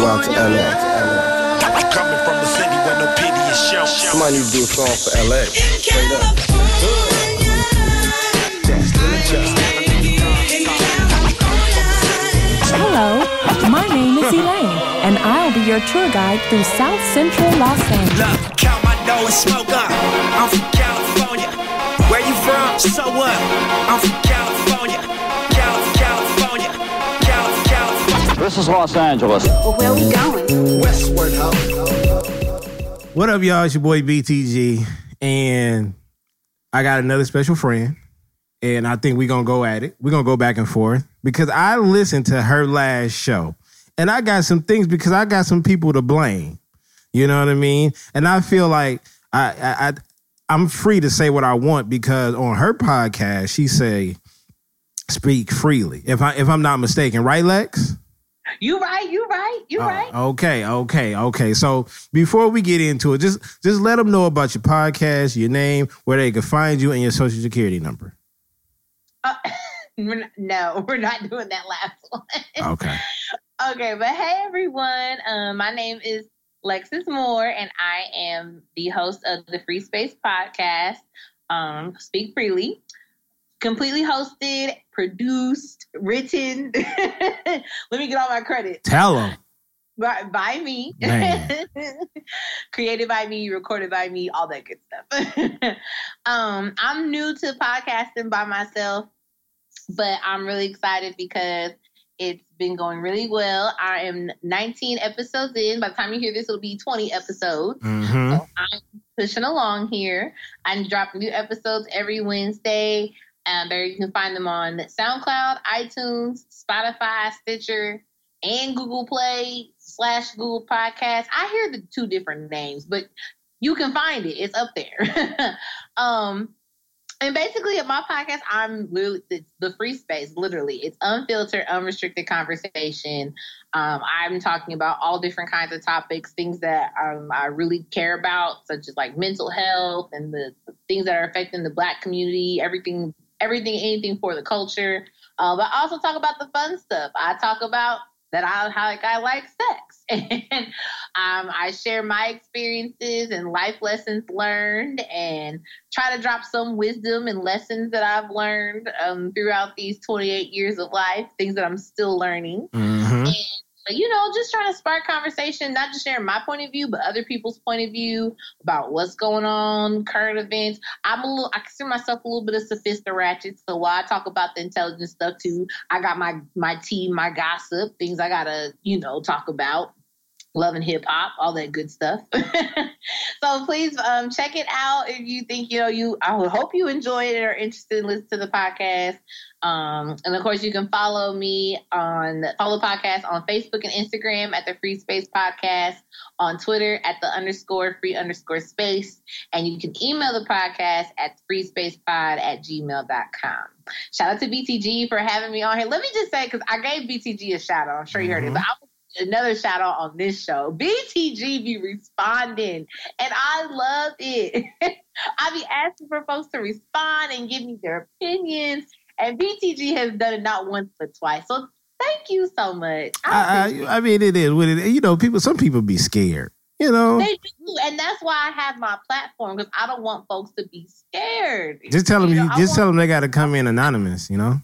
go out to LA. Coming from a city where no pity is shown. Somebody need to do a song for LA. Straight up. Hello, my name is Elaine, and I'll be your tour guide through South Central Los Angeles. Look, count my dough and smoke up. I'm from California. Where you from? So what? I'm from California. California. This is Los Angeles. Well, where we going? Westward, ho. What up, y'all? It's your boy BTG, and I got another special friend, and I think we're gonna go at it. We're gonna go back and forth because I listened to her last show, and I got some things because I got some people to blame. You know what I mean? And I feel like I I, I I'm free to say what I want because on her podcast she say speak freely. If I if I'm not mistaken, right, Lex? You right, you right, you Oh, right. Okay, okay, okay. So before we get into it, just just let them know about your podcast, your name, where they can find you, and your social security number. Uh, we're not, no, we're not doing that last one. Okay. okay, but hey everyone, um, my name is Lexis Moore, and I am the host of the Free Space Podcast. Um, Speak freely, completely hosted, produced, written. Let me get all my credit. Tell them. by, by me, created by me, recorded by me, all that good stuff. um, I'm new to podcasting by myself, but I'm really excited because it's been going really well. I am 19 episodes in. By the time you hear this, it'll be 20 episodes. hmm So I'm pushing along here. I'm dropping new episodes every Wednesday. Um, there you can find them on SoundCloud, iTunes, Spotify, Stitcher, and Google Play slash Google Podcast. I hear the two different names, but you can find it. It's up there. um, and basically, at my podcast, I'm literally the free space. Literally, it's unfiltered, unrestricted conversation. Um, I'm talking about all different kinds of topics, things that um, I really care about, such as like mental health and the things that are affecting the Black community. Everything, everything, anything for the culture. Uh, but I also talk about the fun stuff. I talk about that I how like I like sex, and um, I share my experiences and life lessons learned, and try to drop some wisdom and lessons that I've learned um, throughout these 28 years of life, things that I'm still learning. hmm But, you know, just trying to spark conversation, not just sharing my point of view, but other people's point of view about what's going on, current events. I'm a little, I consider myself a little bit of sophisticated ratchet. So while I talk about the intelligent stuff too, I got my my tea, my gossip, things I gotta, you know, talk about. Love and hip hop, all that good stuff. so please um, check it out if you think you know you. I would hope you enjoy it or are interested in listening to the podcast. Um, and of course, you can follow me on follow podcast on Facebook and Instagram at the Free Space Podcast, on Twitter at the underscore free underscore space, and you can email the podcast at freespacepod at gmail.com. Shout out to BTG for having me on here. Let me just say, because I gave BTG a shout out. I'm sure you heard it, but I another shout out on this show. BTG be responding, and I love it. I be asking for folks to respond and give me their opinions, and BTG has done it not once but twice. So thank you so much. I, appreciate I, I mean, it is what it. You know, people. Some people be scared. You know, They do, and that's why I have my platform because I don't want folks to be scared. just tell them. You You, know, I just want- tell them they got to come in anonymous. You know.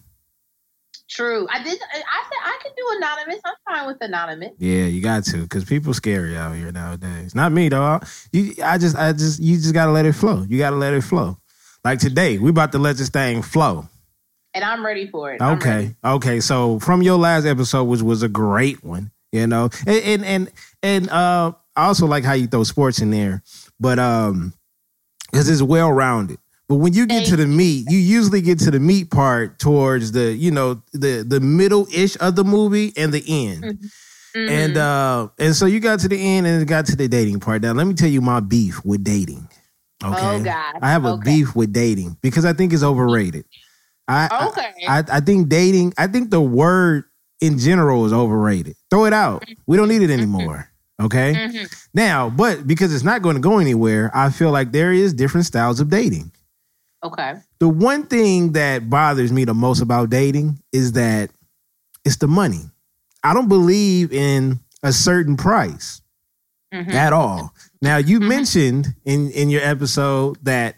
True. I did. I said I can do anonymous. I'm fine with anonymous. Yeah, you got to, cause people scary out here nowadays. Not me though. You, I just, I just, you just gotta let it flow. You gotta let it flow. Like today, we about to let this thing flow. And I'm ready for it. Okay, okay. So from your last episode, which was a great one, you know, and and and, and uh, I also like how you throw sports in there, but um, because it's well rounded. But when you get to the meat, you usually get to the meat part towards the, you know, the the middle ish of the movie and the end. Mhm. And uh and so you got to the end and it got to the dating part. Now let me tell you my beef with dating. Okay. Oh, God. I have a Okay. beef with dating because I think it's overrated. I, Okay. I, I think dating, I think the word in general is overrated. Throw it out. We don't need it anymore. Okay. Mhm. Now, but because it's not going to go anywhere, I feel like there is different styles of dating. Okay. The one thing that bothers me the most about dating is that it's the money. I don't believe in a certain price Mhm. at all. Now you mentioned in in your episode that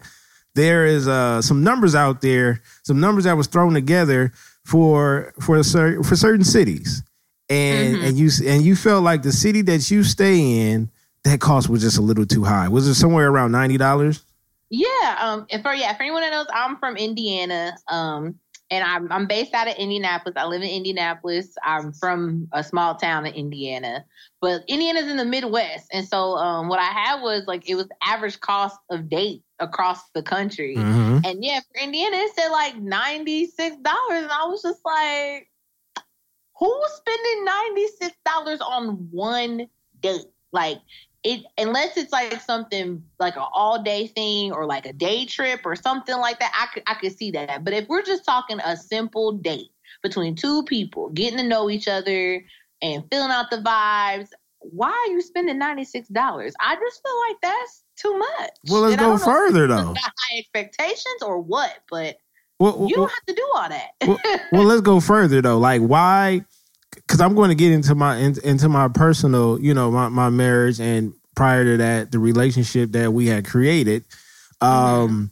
there is uh some numbers out there, some numbers that was thrown together for for cer- for certain cities, and Mhm. and you and you felt like the city that you stay in that cost was just a little too high. Was it somewhere around ninety dollars? Yeah, um, and for yeah, for anyone that knows, I'm from Indiana, um, and I'm I'm based out of Indianapolis. I live in Indianapolis. I'm from a small town in Indiana, but Indiana's in the Midwest, and so um, what I had was like it was average cost of date across the country, Mm-hmm. and yeah, for Indiana it said like ninety six dollars, and I was just like, who's spending ninety six dollars on one date? Like it unless it's like something like an all day thing or like a day trip or something like that, I could I could see that. But if we're just talking a simple date between two people, getting to know each other and filling out the vibes, why are you spending ninety six dollars? I just feel like that's too much. Well, let's And go don't know if further though. High expectations or what? But Well, you well, don't have to do all that. well, well, let's go further though. Like, why? Because I'm going to get into my in, into my personal, you know, my my marriage and prior to that, the relationship that we had created. Um,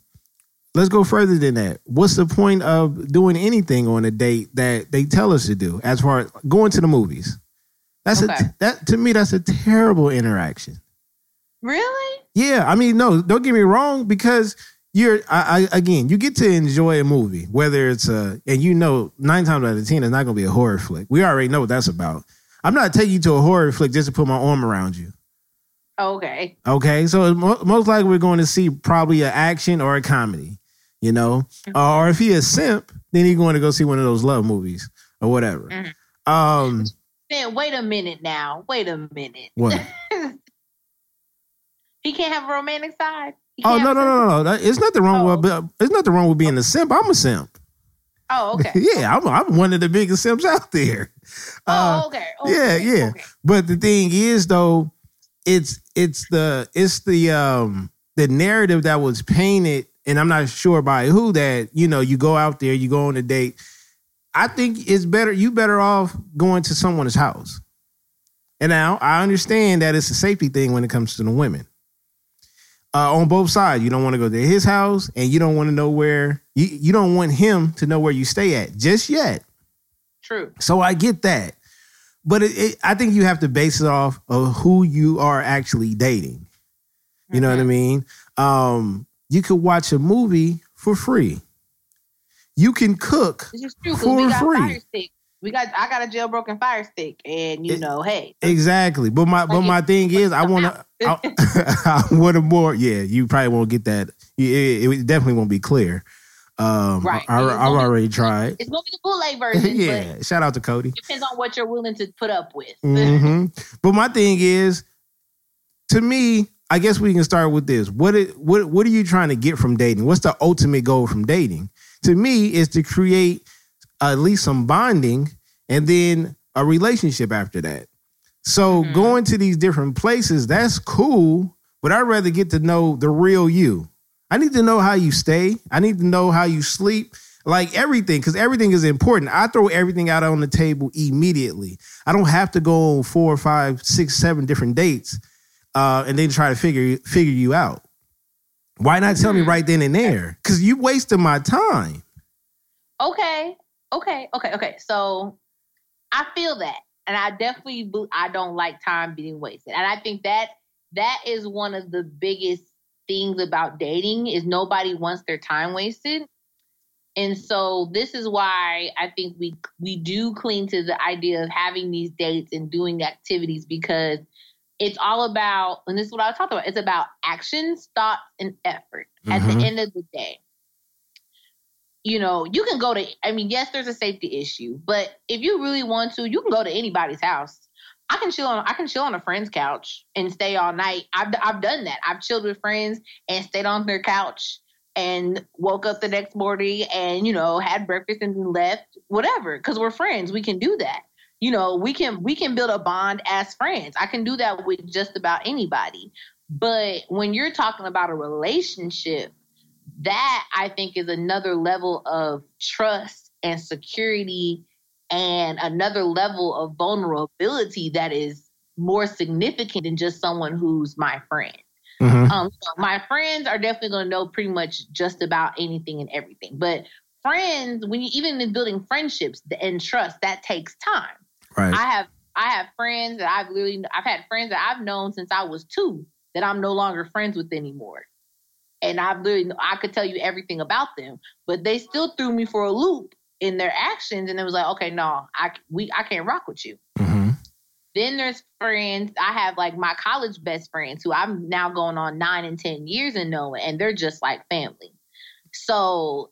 let's go further than that. What's the point of doing anything on a date that they tell us to do? As far as going to the movies, that's Okay. a that to me that's a terrible interaction. really? Yeah, I mean, no, don't get me wrong, because you're I, I again, you get to enjoy a movie, whether it's a and you know nine times out of ten it's not gonna be a horror flick. We already know what that's about. I'm not taking you to a horror flick just to put my arm around you. Okay. Okay, so mo- most likely we're going to see probably an action or a comedy, you know, or if he is simp, then he's going to go see one of those love movies or whatever. Mhm. Um, Then wait a minute now. Wait a minute. what? He can't have a romantic side. Oh no no no no! no. It's nothing wrong Oh. with it's nothing wrong with being a simp. I'm a simp. Oh, okay. yeah, I'm I'm one of the biggest simps out there. Uh, oh, okay. yeah, yeah. okay. But the thing is, though, it's it's the it's the um the narrative that was painted, and I'm not sure by who that you know you go out there, you go on a date. I think it's better. You better off going to someone's house. And now I understand that it's a safety thing when it comes to the women. Uh, on both sides, you don't want to go to his house, and you don't want to know where you you don't want him to know where you stay at just yet. True. So I get that. But it, it, I think you have to base it off of who you are actually dating. You know what I mean? Um, you could watch a movie for free. You can cook true for we got free. We got I got a jailbroken fire stick, and you know, hey, Exactly. But my but my thing is I want to I, I want to more yeah, you probably won't get that. It, it definitely won't be clear. Um Right. I, be- already tried. it's gonna be the bootleg version. yeah, shout out to Cody. depends on what you're willing to put up with. hmm But my thing is, to me, I guess we can start with this. What it, what what are you trying to get from dating? What's the ultimate goal from dating? To me, is to create at least some bonding and then a relationship after that. So Mhm. going to these different places, that's cool, but I'd rather get to know the real you. I need to know how you stay. I need to know how you sleep. Like everything, because everything is important. I throw everything out on the table immediately. I don't have to go on four, five, six, seven different dates, uh, and then try to figure figure you out. Why not tell me Mhm. right then and there? Because you wasted my time. okay, okay, okay, okay. So I feel that, and I definitely I don't like time being wasted, and I think that that is one of the biggest things about dating is nobody wants their time wasted. And so this is why I think we we do cling to the idea of having these dates and doing activities because it's all about and this is what I was talking about. It's about actions, thoughts, and effort at Mhm. the end of the day. You know, you can go to I mean, yes, there's a safety issue, but if you really want to, you can go to anybody's house. I can chill on I can chill on a friend's couch and stay all night. I've I've done that. I've chilled with friends and stayed on their couch and woke up the next morning and you know had breakfast and left whatever because we're friends we can do that you know we can we can build a bond as friends i can do that with just about anybody but when you're talking about a relationship that i think is another level of trust and security and another level of vulnerability that is more significant than just someone who's my friend. Mhm. Um, so my friends are definitely going to know pretty much just about anything and everything. But friends, when you even in building friendships and trust, that takes time. Right. I have I have friends that I've literally I've had friends that I've known since I was two that I'm no longer friends with anymore. And I've literally I could tell you everything about them, but they still threw me for a loop in their actions, and it was like, okay, no, I we I can't rock with you. hmm Then there's friends. I have like my college best friends who I'm now going on nine and ten years in knowing, and they're just like family. So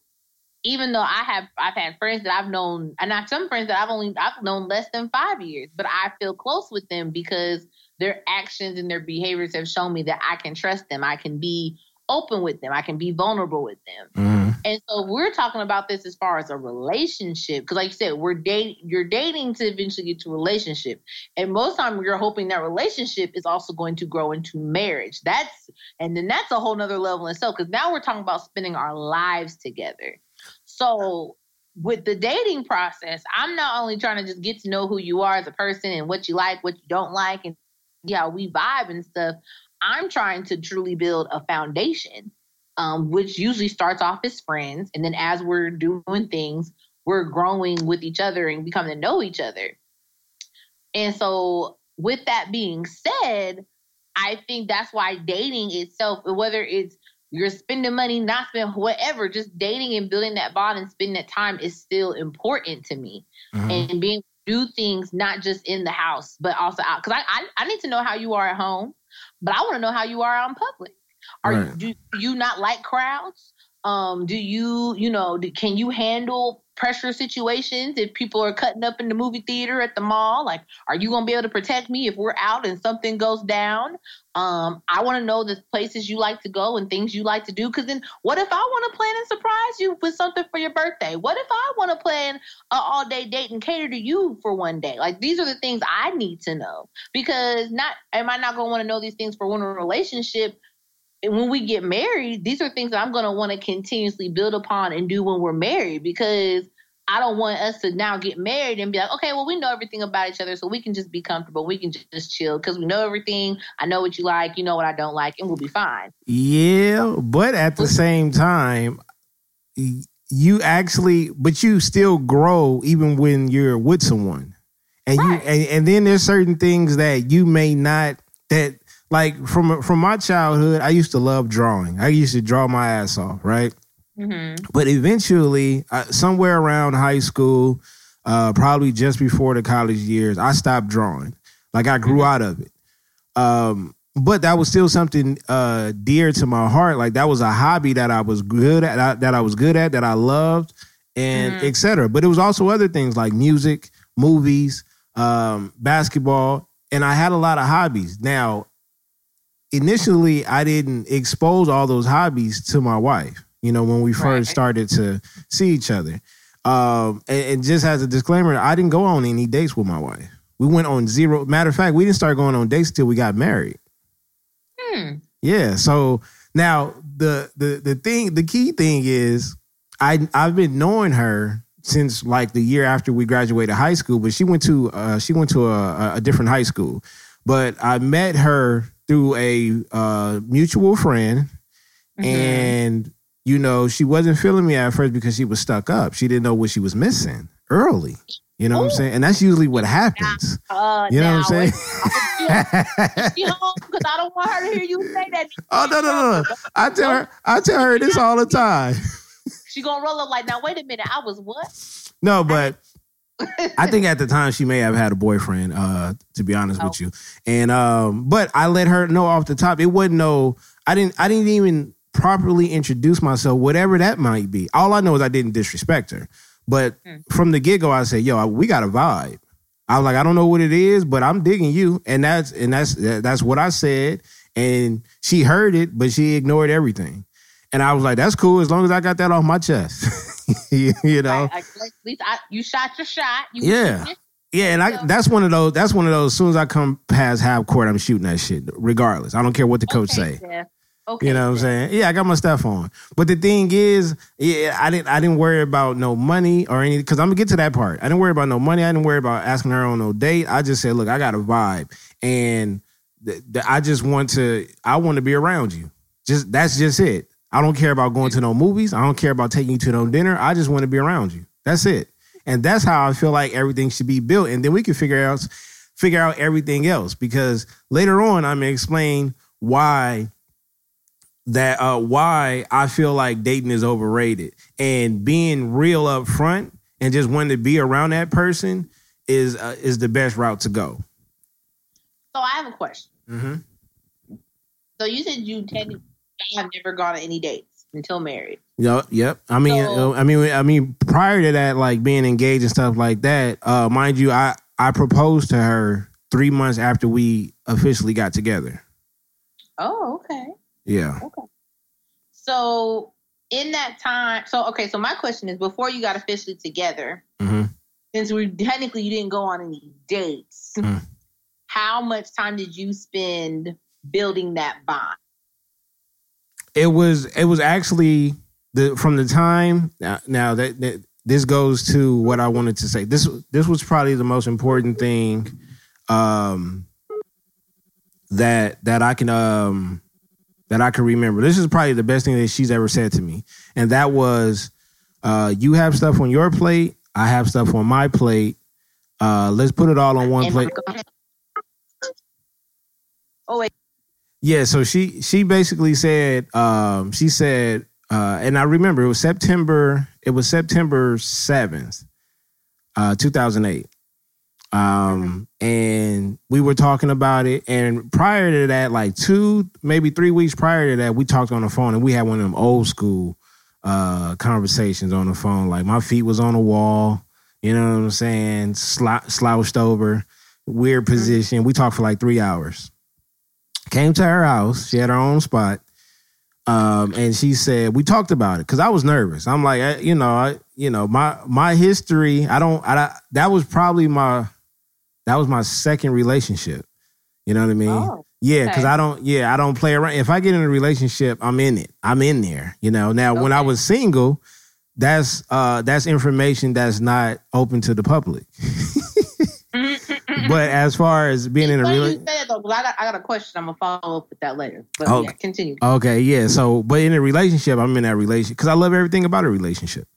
even though I have I've had friends that I've known, and I have some friends that I've only I've known less than five years, but I feel close with them because their actions and their behaviors have shown me that I can trust them. I can be open with them. I can be vulnerable with them. hmm And so we're talking about this as far as a relationship, because like you said, we're dating. You're dating to eventually get to a relationship, and most time you're hoping that relationship is also going to grow into marriage. That's and then that's a whole nother level in itself. Because now we're talking about spending our lives together. So with the dating process, I'm not only trying to just get to know who you are as a person and what you like, what you don't like, and yeah, we vibe and stuff. I'm trying to truly build a foundation um, which usually starts off as friends. And then as we're doing things, we're growing with each other and becoming to know each other. And so, with that being said, I think that's why dating itself, whether it's you're spending money, not spending whatever, just dating and building that bond and spending that time is still important to me. Mhm. And being do things not just in the house, but also out. Because I, I I need to know how you are at home, but I want to know how you are on public. Are Right. you, do you not like crowds? Um, do you, you know, do, can you handle pressure situations if people are cutting up in the movie theater at the mall? Like, are you gonna be able to protect me if we're out and something goes down? Um, I want to know the places you like to go and things you like to do. Because then, what if I want to plan and surprise you with something for your birthday? What if I want to plan a all day date and cater to you for one day? Like, these are the things I need to know. Because not am I not gonna want to know these things for one relationship? And when we get married, these are things that I'm going to want to continuously build upon and do when we're married because I don't want us to now get married and be like, okay, well, we know everything about each other, so we can just be comfortable. We can just chill because we know everything. I know what you like, you know what I don't like, and we'll be fine. Yeah, but at the same time, you actually, but you still grow even when you're with someone, and you, and, and then there's certain things that you may not that like from from my childhood. I used to love drawing. I used to draw my ass off, right? Mm-hmm. But eventually, uh, somewhere around high school, uh, probably just before the college years, I stopped drawing. Like I grew out of it. Um, but that was still something uh, dear to my heart. Like that was a hobby that I was good at, that- that I was good at, that I loved, and Mhm. et cetera. But it was also other things like music, movies, um, basketball, and I had a lot of hobbies. Now, initially, I didn't expose all those hobbies to my wife. You know, when we first Right. started to see each other. Um, and, and just as a disclaimer, I didn't go on any dates with my wife. We went on zero. Matter of fact, we didn't start going on dates till we got married. Hmm. Yeah. So now the the the thing, the key thing is, I I've been knowing her since like the year after we graduated high school, but she went to uh, she went to a, a different high school. But I met her through a uh, mutual friend, Mhm. and you know she wasn't feeling me at first because she was stuck up. She didn't know what she was missing early. You know what I'm saying? And that's usually what happens. Uh, You know now, what I'm saying? She home because I don't want her to hear you say that. oh no no no! no. I tell her I tell her this all the time. She gonna roll up like, now wait a minute, I was what? No, but I think at the time she may have had a boyfriend, uh, to be honest Oh. with you. And um, but I let her know off the top. It wasn't no I didn't I didn't even properly introduce myself, whatever that might be. All I know is I didn't disrespect her. But Hmm. from the get-go, I said, yo, we got a vibe. I was like, I don't know what it is, but I'm digging you. And that's and that's that's what I said. And she heard it, but she ignored everything. And I was like, that's cool as long as I got that off my chest. you know? At least I, you shot your shot. You Yeah. Yeah, and I that's one of those that's one of those as soon as I come past half court, I'm shooting that shit, regardless. I don't care what the coach Okay, say. Steph. Okay. You know what I'm saying? Yeah, I got my stuff on. But the thing is, yeah, I didn't I didn't worry about no money or anything because I'm gonna get to that part. I didn't worry about no money. I didn't worry about asking her on no date. I just said, look, I got a vibe. and th- th- I just want to I want to be around you. Just that's just it. I don't care about going to no movies. I don't care about taking you to no dinner. I just want to be around you. That's it. And that's how I feel like everything should be built. And then we can figure out figure out everything else because later on I'm gonna explain why that uh why I feel like dating is overrated and being real up front and just wanting to be around that person is uh, is the best route to go. So I have a question. Mm-hmm. So you said you technically have never gone on any dates until married. Yep, yep. I mean, So- uh, I mean, I mean, prior to that, like being engaged and stuff like that. Uh, mind you, I I proposed to her three months after we officially got together. Oh, okay. Yeah. Okay. So in that time, so okay, so my question is before you got officially together, hmm since we technically you didn't go on any dates, Mm. how much time did you spend building that bond? It was it was actually the from the time now, now that, that this goes to what I wanted to say. This this was probably the most important thing um that that I can um that I can remember. This is probably the best thing that she's ever said to me. And that was uh you have stuff on your plate, I have stuff on my plate. Uh let's put it all on one plate. Oh wait, Yeah, so she she basically said um she said uh and I remember it was September it was September 7th uh 2008. Um and we were talking about it and prior to that like 2 maybe 3 weeks prior to that we talked on the phone and we had one of them old school uh conversations on the phone like my feet was on the wall, you know what I'm saying, slou- slouched over, weird position. We talked for like 3 hours came to her house. She had her own spot. Um, and she said, we talked about it because I was nervous. I'm like, I, you know, I, you know, my my history. I don't. I, that was probably my that was my second relationship. You know what I mean? Oh, yeah, because okay. I don't. Yeah, I don't play around. If I get in a relationship, I'm in it. I'm in there. You know. Now, when I was single, that's uh that's information that's not open to the public. but as far as being in a Funny you relationship. say that though, I got I got a question. I'm gonna follow up with that later. But Oh. yeah, continue. Okay, yeah. So, but in a relationship, I'm in that relationship because I love everything about a relationship.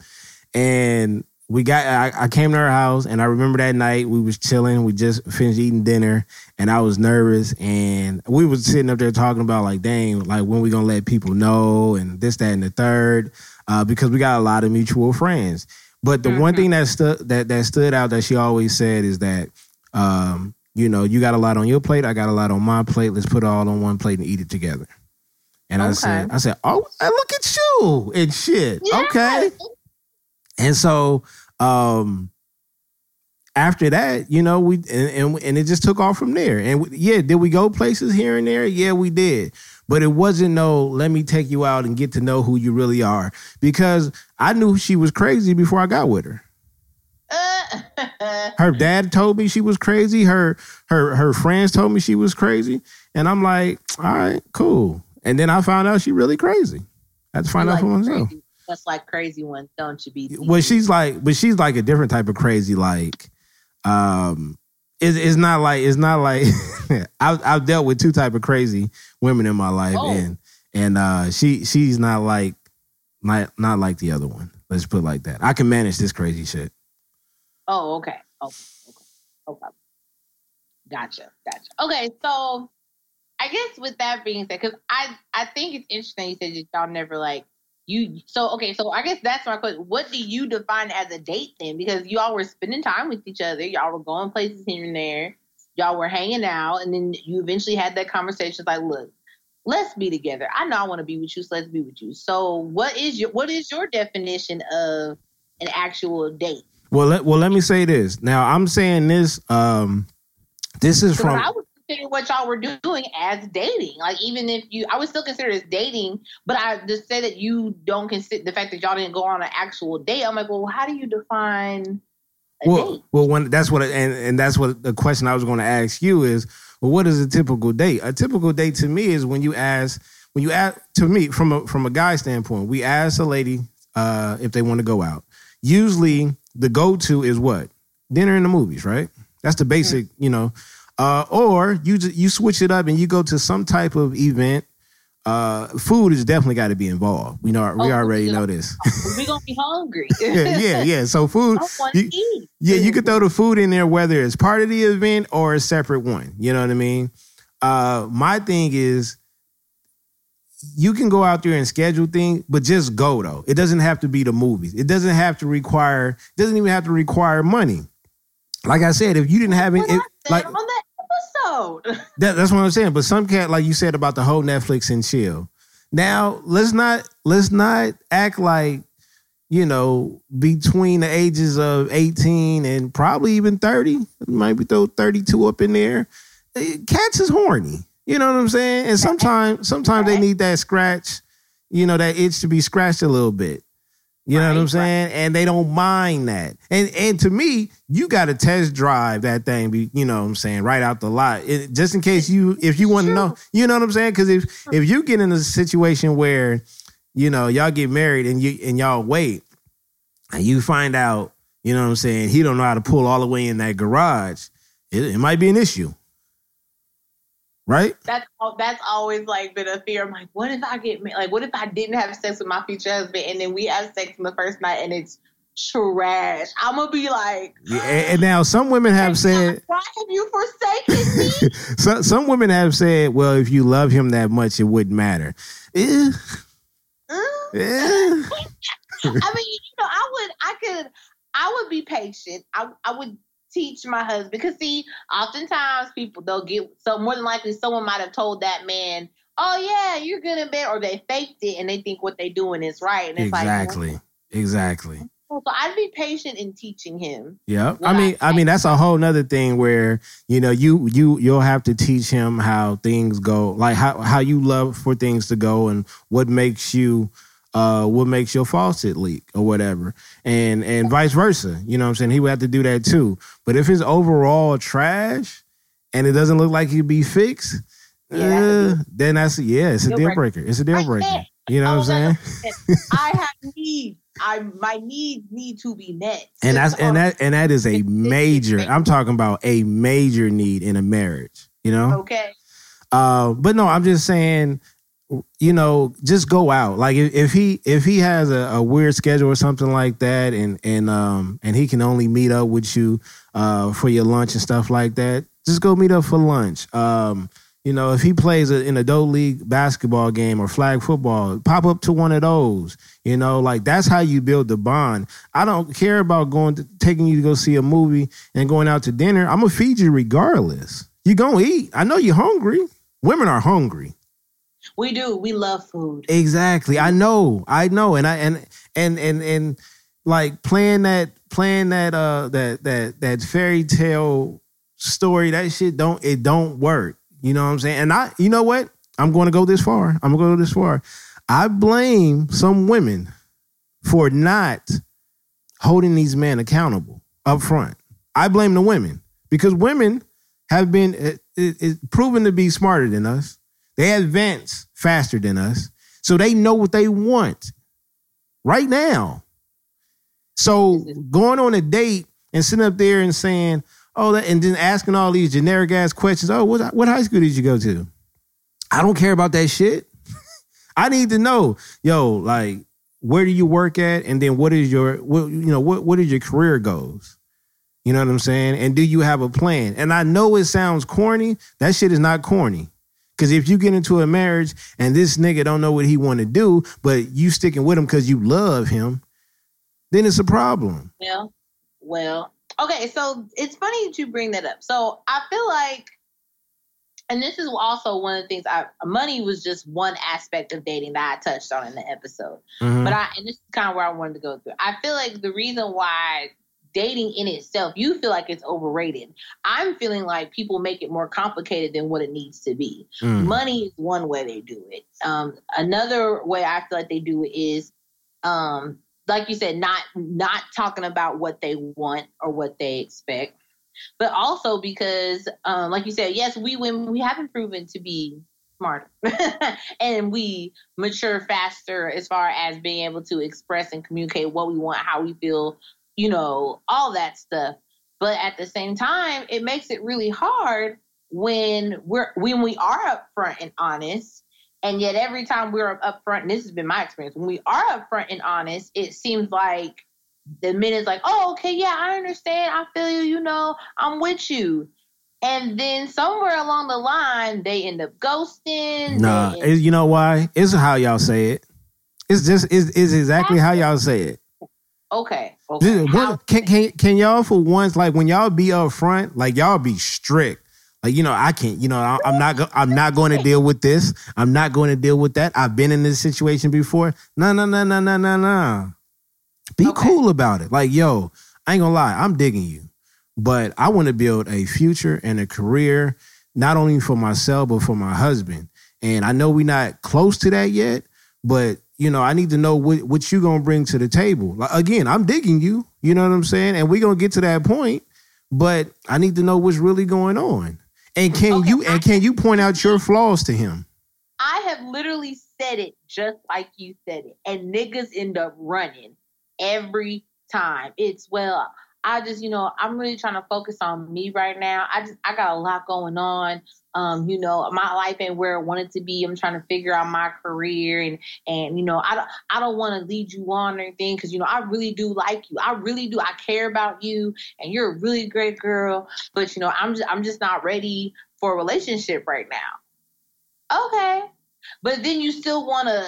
And we got, I, I came to her house, and I remember that night we was chilling. We just finished eating dinner, and I was nervous, and we was sitting up there talking about like, dang, like when we gonna let people know, and this, that, and the third, uh, because we got a lot of mutual friends. But the one thing that stood that that stood out that she always said is that, um, you know, you got a lot on your plate, I got a lot on my plate. Let's put it all on one plate and eat it together. And I said, I said, oh, look at you and shit. Yeah. Okay. And so, um, after that, you know, we and, and and it just took off from there. And we, yeah, did we go places here and there? Yeah, we did. But it wasn't no, let me take you out and get to know who you really are. Because I knew she was crazy before I got with her. Her dad told me she was crazy. Her her her friends told me she was crazy. And I'm like, all right, cool. And then I found out she really crazy. I had to find you out for myself. crazy- That's like crazy ones, don't you? Be Well, she's like, but she's like a different type of crazy. Like, um, it's, it's not like it's not like I've I've dealt with two type of crazy women in my life, Oh. and and uh, she she's not like not not like the other one. Let's put it like that. I can manage this crazy shit. Oh, okay. Oh, okay. Oh, okay. Okay. Gotcha. Gotcha. Okay, so I guess with that being said, because I I think it's interesting you said that y'all never like you. So okay, so I guess that's my question. What do you define as a date then? Because y'all were spending time with each other, y'all were going places here and there, y'all were hanging out, and then you eventually had that conversation like, look. Let's be together. I know I want to be with you, so let's be with you. So, what is your what is your definition of an actual date? Well, let, well, let me say this. Now, I'm saying this. Um, this is from I would consider what y'all were doing as dating. Like even if you, I would still consider it as dating. But I just say that you don't consider the fact that y'all didn't go on an actual date. I'm like, well, how do you define well, date? well, when that's what, and and that's what the question I was going to ask you is, well, what is a typical date? A typical date to me is when you ask, when you ask to me from a from a guy standpoint, we ask a lady uh, if they want to go out. Usually, the go to is what dinner and the movies, right? That's the basic, you know. Uh, or you you switch it up and you go to some type of event. Uh, food has definitely got to be involved. We know we Oh, already know this. We're gonna be hungry. yeah, yeah, yeah. So food, you- yeah, you could throw the food in there whether it's part of the event or a separate one. You know what I mean? Uh, my thing is, you can go out there and schedule things, but just go though. It doesn't have to be the movies. It doesn't have to require. It doesn't even have to require money. Like I said, if you didn't have any, What I if- said like on that episode. that, that's what I'm saying. But some cat, like you said about the whole Netflix and chill. Now let's not let's not act like you know between the ages of 18 and probably even 30, maybe throw 32 up in there. eh, Cats is horny. You know what I'm saying? And sometimes sometimes they need that scratch, you know, that itch to be scratched a little bit. You know what I'm Right, saying? And they don't mind that. And and to me, you got to test drive that thing. Be you know what I'm saying right out the lot, It- just in case you if you want to know. You know what I'm saying? Because if if you get in a situation where you know y'all get married and you and y'all wait, and you find out, you know what I'm saying, he don't know how to pull all the way in that garage, it, it might be an issue, right? that's that's always like been a fear. I'm like, what if I get ma- like, what if I didn't have sex with my future husband and then we have sex on the first night and it's trash? I'm gonna be like, Yeah, and, and now some women have said. why have you forsaken me? some some women have said, well, if you love him that much, it wouldn't matter. Eh, Mm. eh. I mean, you know, I would, I could, I would be patient. I, I would teach my husband because see, oftentimes people they'll get so more than likely someone might have told that man, "Oh yeah, you're good in bed," or they faked it and they think what they're doing is right, and it's Exactly. Exactly. like, well, so I'd be patient in teaching him. Yeah. I mean, I mean, that's a whole nother thing where, you know, you you you'll have to teach him how things go, like how how you love for things to go and what makes you uh what makes your faucet leak or whatever. And and vice versa. You know what I'm saying? He would have to do that too. But if it's overall trash and it doesn't look like he'd be fixed, Yeah, uh, then that's yeah, it's a Deal deal breaker. breaker. It's a deal breaker. You know what I'm Oh, saying? I have needs. I my needs need to be met. and that's and that and that is a major i'm talking about a major need in a marriage you know okay. uh but no i'm just saying you know just go out. Like if, if he if he has a, a weird schedule or something like that and and um and he can only meet up with you uh for your lunch and stuff like that just go meet up for lunch. Um you know if he plays a, in adult league basketball game or flag football pop up to one of those you know? Like that's how you build the bond. I don't care about going to taking you to go see a movie and going out to dinner. I'm gonna feed you regardless. You gonna eat. I know you're hungry. Women are hungry We do. We love food. Exactly. I know. I know. And I and and and and like playing that playing that uh that that that fairy tale story, that shit don't it don't work. You know what I'm saying? And I you know what? I'm to go this far. I'm to go this far. I blame some women for not holding these men accountable up front. I blame the women because women have been it, it, it proven to be smarter than us. They advance faster than us. So they know what they want right now. So going on a date and sitting up there and saying, oh, that, and then asking all these generic ass questions. Oh, what, what high school did you go to? I don't care about that shit. I need to know, yo, like, where do you work at? And then what is your, what, you know, what, what is your career goals? You know what I'm saying? And do you have a plan? And I know it sounds corny. That shit is not corny. Because if you get into a marriage and this nigga don't know what he want to do, but you sticking with him because you love him, then it's a problem. Well, well, okay. So it's funny that you bring that up. So I feel like, and this is also one of the things. I money was just one aspect of dating that I touched on in the episode. Mhm. But I, and this is kind of where I wanted to go through. I feel like the reason why dating in itself, you feel like it's overrated. I'm feeling like people make it more complicated than what it needs to be. Mm. Money is one way they do it. Um, another way I feel like they do it is, um, like you said, not not talking about what they want or what they expect, but also because, um, like you said, yes, we women we haven't proven to be smarter and we mature faster as far as being able to express and communicate what we want, how we feel, you know, all that stuff. But at the same time, it makes it really hard when we're when we are upfront and honest, and yet every time we're upfront, and this has been my experience, when we are upfront and honest, it seems like the minute's like, oh, okay, yeah, I understand, I feel you, you know, I'm with you. And then somewhere along the line, they end up ghosting. Nah, you know why? It's how y'all say it. It's just it's, it's exactly how y'all say it. Okay, okay. What- can, can can y'all for once like when y'all be up front, like y'all be strict. Like you know, I can't. You know, I, I'm not. Go, I'm not going to deal with this. I'm not going to deal with that. I've been in this situation before. No, no, no, no, no, no, no. Be Okay. cool about it. Like, yo, I ain't gonna lie. I'm digging you, but I want to build a future and a career, not only for myself but for my husband. And I know we're not close to that yet, but you know, I need to know what what you gonna bring to the table. Like, again, I'm digging you. You know what I'm saying? And we're gonna get to that point, but I need to know what's really going on. And can Okay, you and can you point out your flaws to him? I have literally said it just like you said it, and niggas end up running every time. It's well, I just, you know, I'm really trying to focus on me right now. I just, I got a lot going on. Um, you know, my life ain't where I want it to be. I'm trying to figure out my career, and and you know, I don't, I don't want to lead you on or anything because you know, I really do like you. I really do. I care about you, and you're a really great girl. But you know, I'm just, I'm just not ready for a relationship right now. Okay. But then you still want to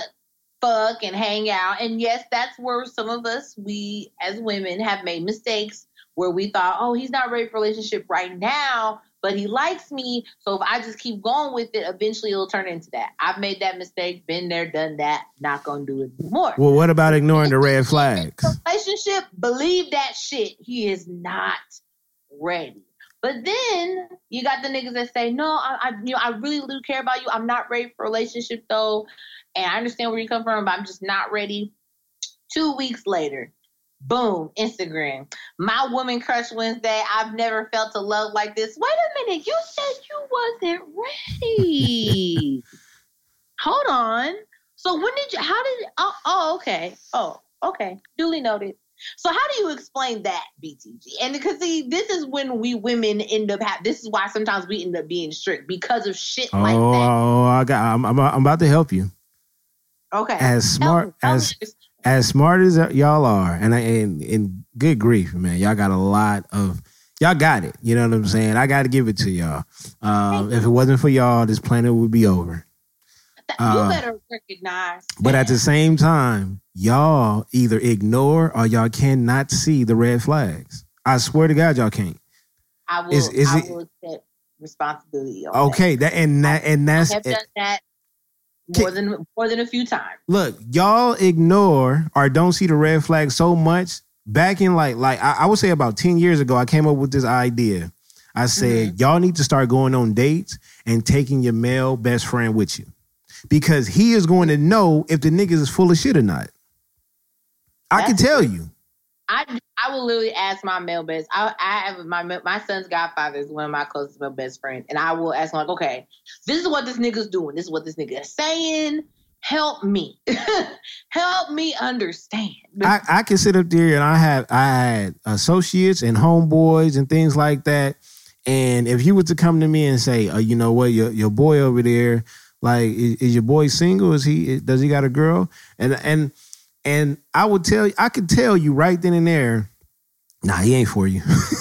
fuck and hang out. And yes, that's where some of us, we as women, have made mistakes where we thought, oh, he's not ready for relationship right now, but he likes me. So if I just keep going with it, eventually it'll turn into that. I've made that mistake, been there, done that, not going to do it anymore. Well, what about ignoring the red flags? relationship, believe that shit. He is not ready. But then you got the niggas that say, no, I, I you know, I really do care about you. I'm not ready for a relationship though. And I understand where you come from, but I'm just not ready. Two weeks later, boom, Instagram. My woman crush Wednesday. I've never felt a love like this. Wait a minute, you said you wasn't ready. Hold on. So when did you how did oh, oh okay. Oh, okay. Duly noted. So how do you explain that, BTG? And because see, this is when we women end up have this is why sometimes we end up being strict because of shit Oh, like that. oh, oh I got. I'm, I'm, I'm about to help you. Okay. As smart as. As smart as y'all are, and I and, and good grief, man, y'all got a lot of y'all got it. You know what I'm saying? I got to give it to y'all. Um, if it wasn't for y'all, this planet would be over. Uh, you better recognize. But at the same time, y'all either ignore or y'all cannot see the red flags. I swear to God, y'all can't. I will, is- is I it- will accept responsibility. On that. Okay, that and that and I that's have done that more than more than a few times. look, y'all ignore or don't see the red flag so much. Back in like like I, I would say about 10 years ago, I came up with this idea. I said, mm-hmm. y'all need to start going on dates and taking your male best friend with you. Because he is going to know if the niggas is full of shit or not. I can That's tell you. I I will literally ask my male best. I I have my my son's godfather is one of my closest male best friends, and I will ask him like, okay, this is what this nigga's doing. This is what this nigga is saying. Help me, help me understand. I, I can sit up there and I have I had associates and homeboys and things like that. And if you were to come to me and say, oh, you know what, your your boy over there, like, is, is your boy single? Is he does he got a girl? And and and I would tell you, I could tell you right then and there, nah, he ain't for you.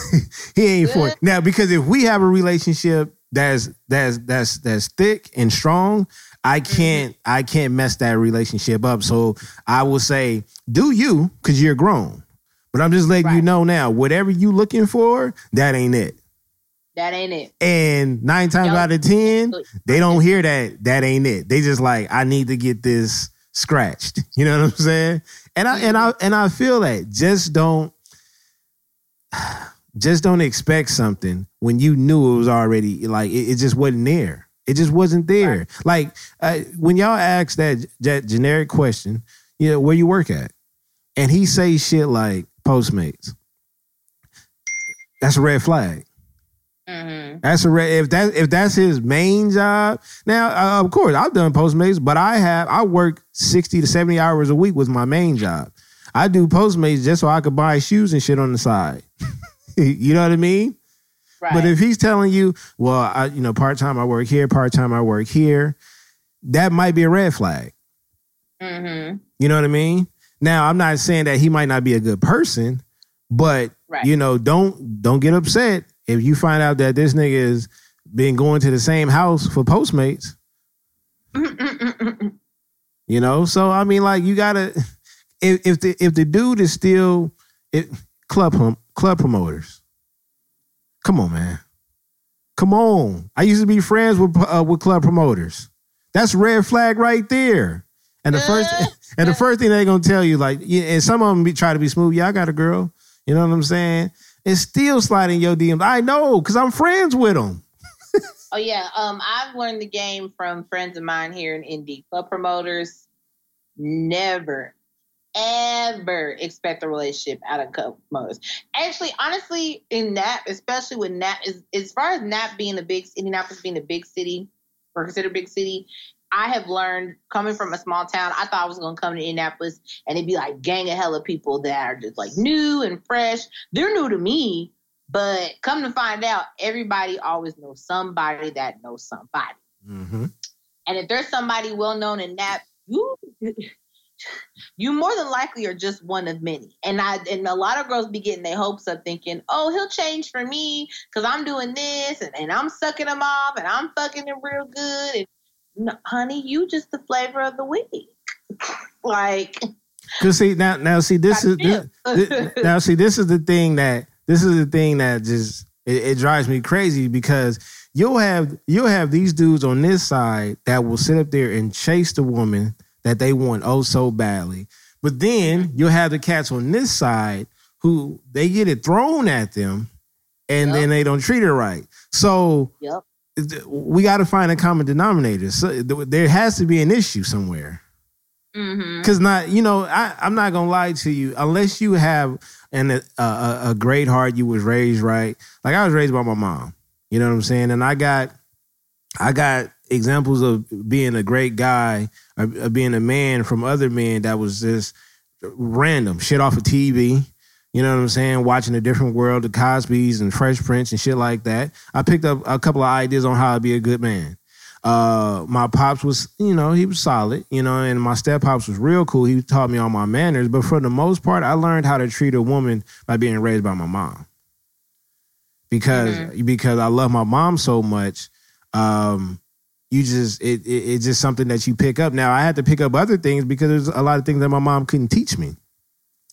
he ain't for you. Now, because if we have a relationship that's that's that's that's thick and strong, I mm-hmm. can't I can't mess that relationship up. So I will say, do you, because you're grown. But I'm just letting you know now, whatever you looking for, that ain't it. that ain't it. And nine times out of ten, they don't hear that. That ain't it. They just like, I need to get this scratched. You know what I'm saying? And I and I and I feel that. Just don't just don't expect something when you knew it was already like it, it just wasn't there. It just wasn't there. Like uh, when y'all ask that, that generic question, you know, where you work at, and he say shit like Postmates. That's a red flag. Mm-hmm. That's a red. If that if that's his main job, now uh, of course I've done Postmates, but I have I work sixty to seventy hours a week with my main job. I do Postmates just so I could buy shoes and shit on the side. you know what I mean? Right. But if he's telling you, well, I, you know, part time I work here, part time I work here, that might be a red flag. mm-hmm. You know what I mean? Now, I'm not saying that he might not be a good person, but Right. you know, don't don't get upset if you find out that this nigga is been going to the same house for Postmates. You know, so I mean, like you gotta if if the if the dude is still it, club hum, club promoters, come on, man, come on. I used to be friends with uh, with club promoters. That's red flag right there. And the first and the first thing they're gonna tell you, like, yeah, and some of them be try to be smooth. Yeah, I got a girl. You know what I'm saying? It's still sliding your DMs. I know, cause I'm friends with them. Oh yeah, um, I've learned the game from friends of mine here in Indy. Club promoters never, ever expect a relationship out of club promoters. Actually, honestly, in Nap, especially with is as far as Nap being a big Indianapolis being a big city or considered big city. I have learned coming from a small town. I thought I was gonna come to Indianapolis and it'd be like gang of hella people that are just like new and fresh. They're new to me, but come to find out, everybody always knows somebody that knows somebody. Mm-hmm. And if there's somebody well known in that, you you more than likely are just one of many. And I and a lot of girls be getting their hopes up thinking, oh, he'll change for me because I'm doing this and, and I'm sucking him off and I'm fucking him real good. And no, honey, you just the flavor of the week. like Cause see now, now see this is this, this- now see this is the thing that this is the thing that just it, it drives me crazy because you'll have you'll have these dudes on this side that will sit up there and chase the woman that they want oh so badly, but then you'll have the cats on this side who they get it thrown at them, and then they don't treat her right. So Yep. We got to find a common denominator. So there has to be an issue somewhere. Mm-hmm. Cause not, you know, I, I'm not gonna lie to you. Unless you have an a, a, a great heart, you was raised right. Like I was raised by my mom. You know what I'm saying? And I got, I got examples of being a great guy, of, or being a man from other men that was just random shit off of TV. You know what I'm saying? Watching a different world, the Cosby's and Fresh Prince and shit like that. I picked up a couple of ideas on how to be a good man. Uh, my pops was, you know, he was solid, you know, and my step pops was real cool. He taught me all my manners, but for the most part, I learned how to treat a woman by being raised by my mom. Because because I love my mom so much, um, you just it, it it's just something that you pick up. Now I had to pick up other things because there's a lot of things that my mom couldn't teach me.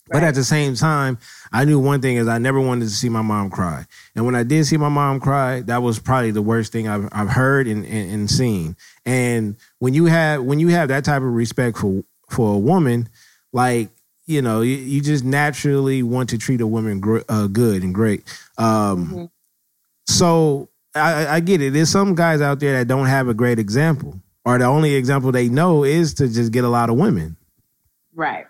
But at the same time, I knew one thing is I never wanted to see my mom cry. And when I did see my mom cry, that was probably the worst thing I've, I've heard and, and, and seen. And when you have when you have that type of respect for for a woman, like you know, you, you just naturally want to treat a woman gr- uh, good and great. Um, So I, I get it. There's some guys out there that don't have a great example, or the only example they know is to just get a lot of women. Right.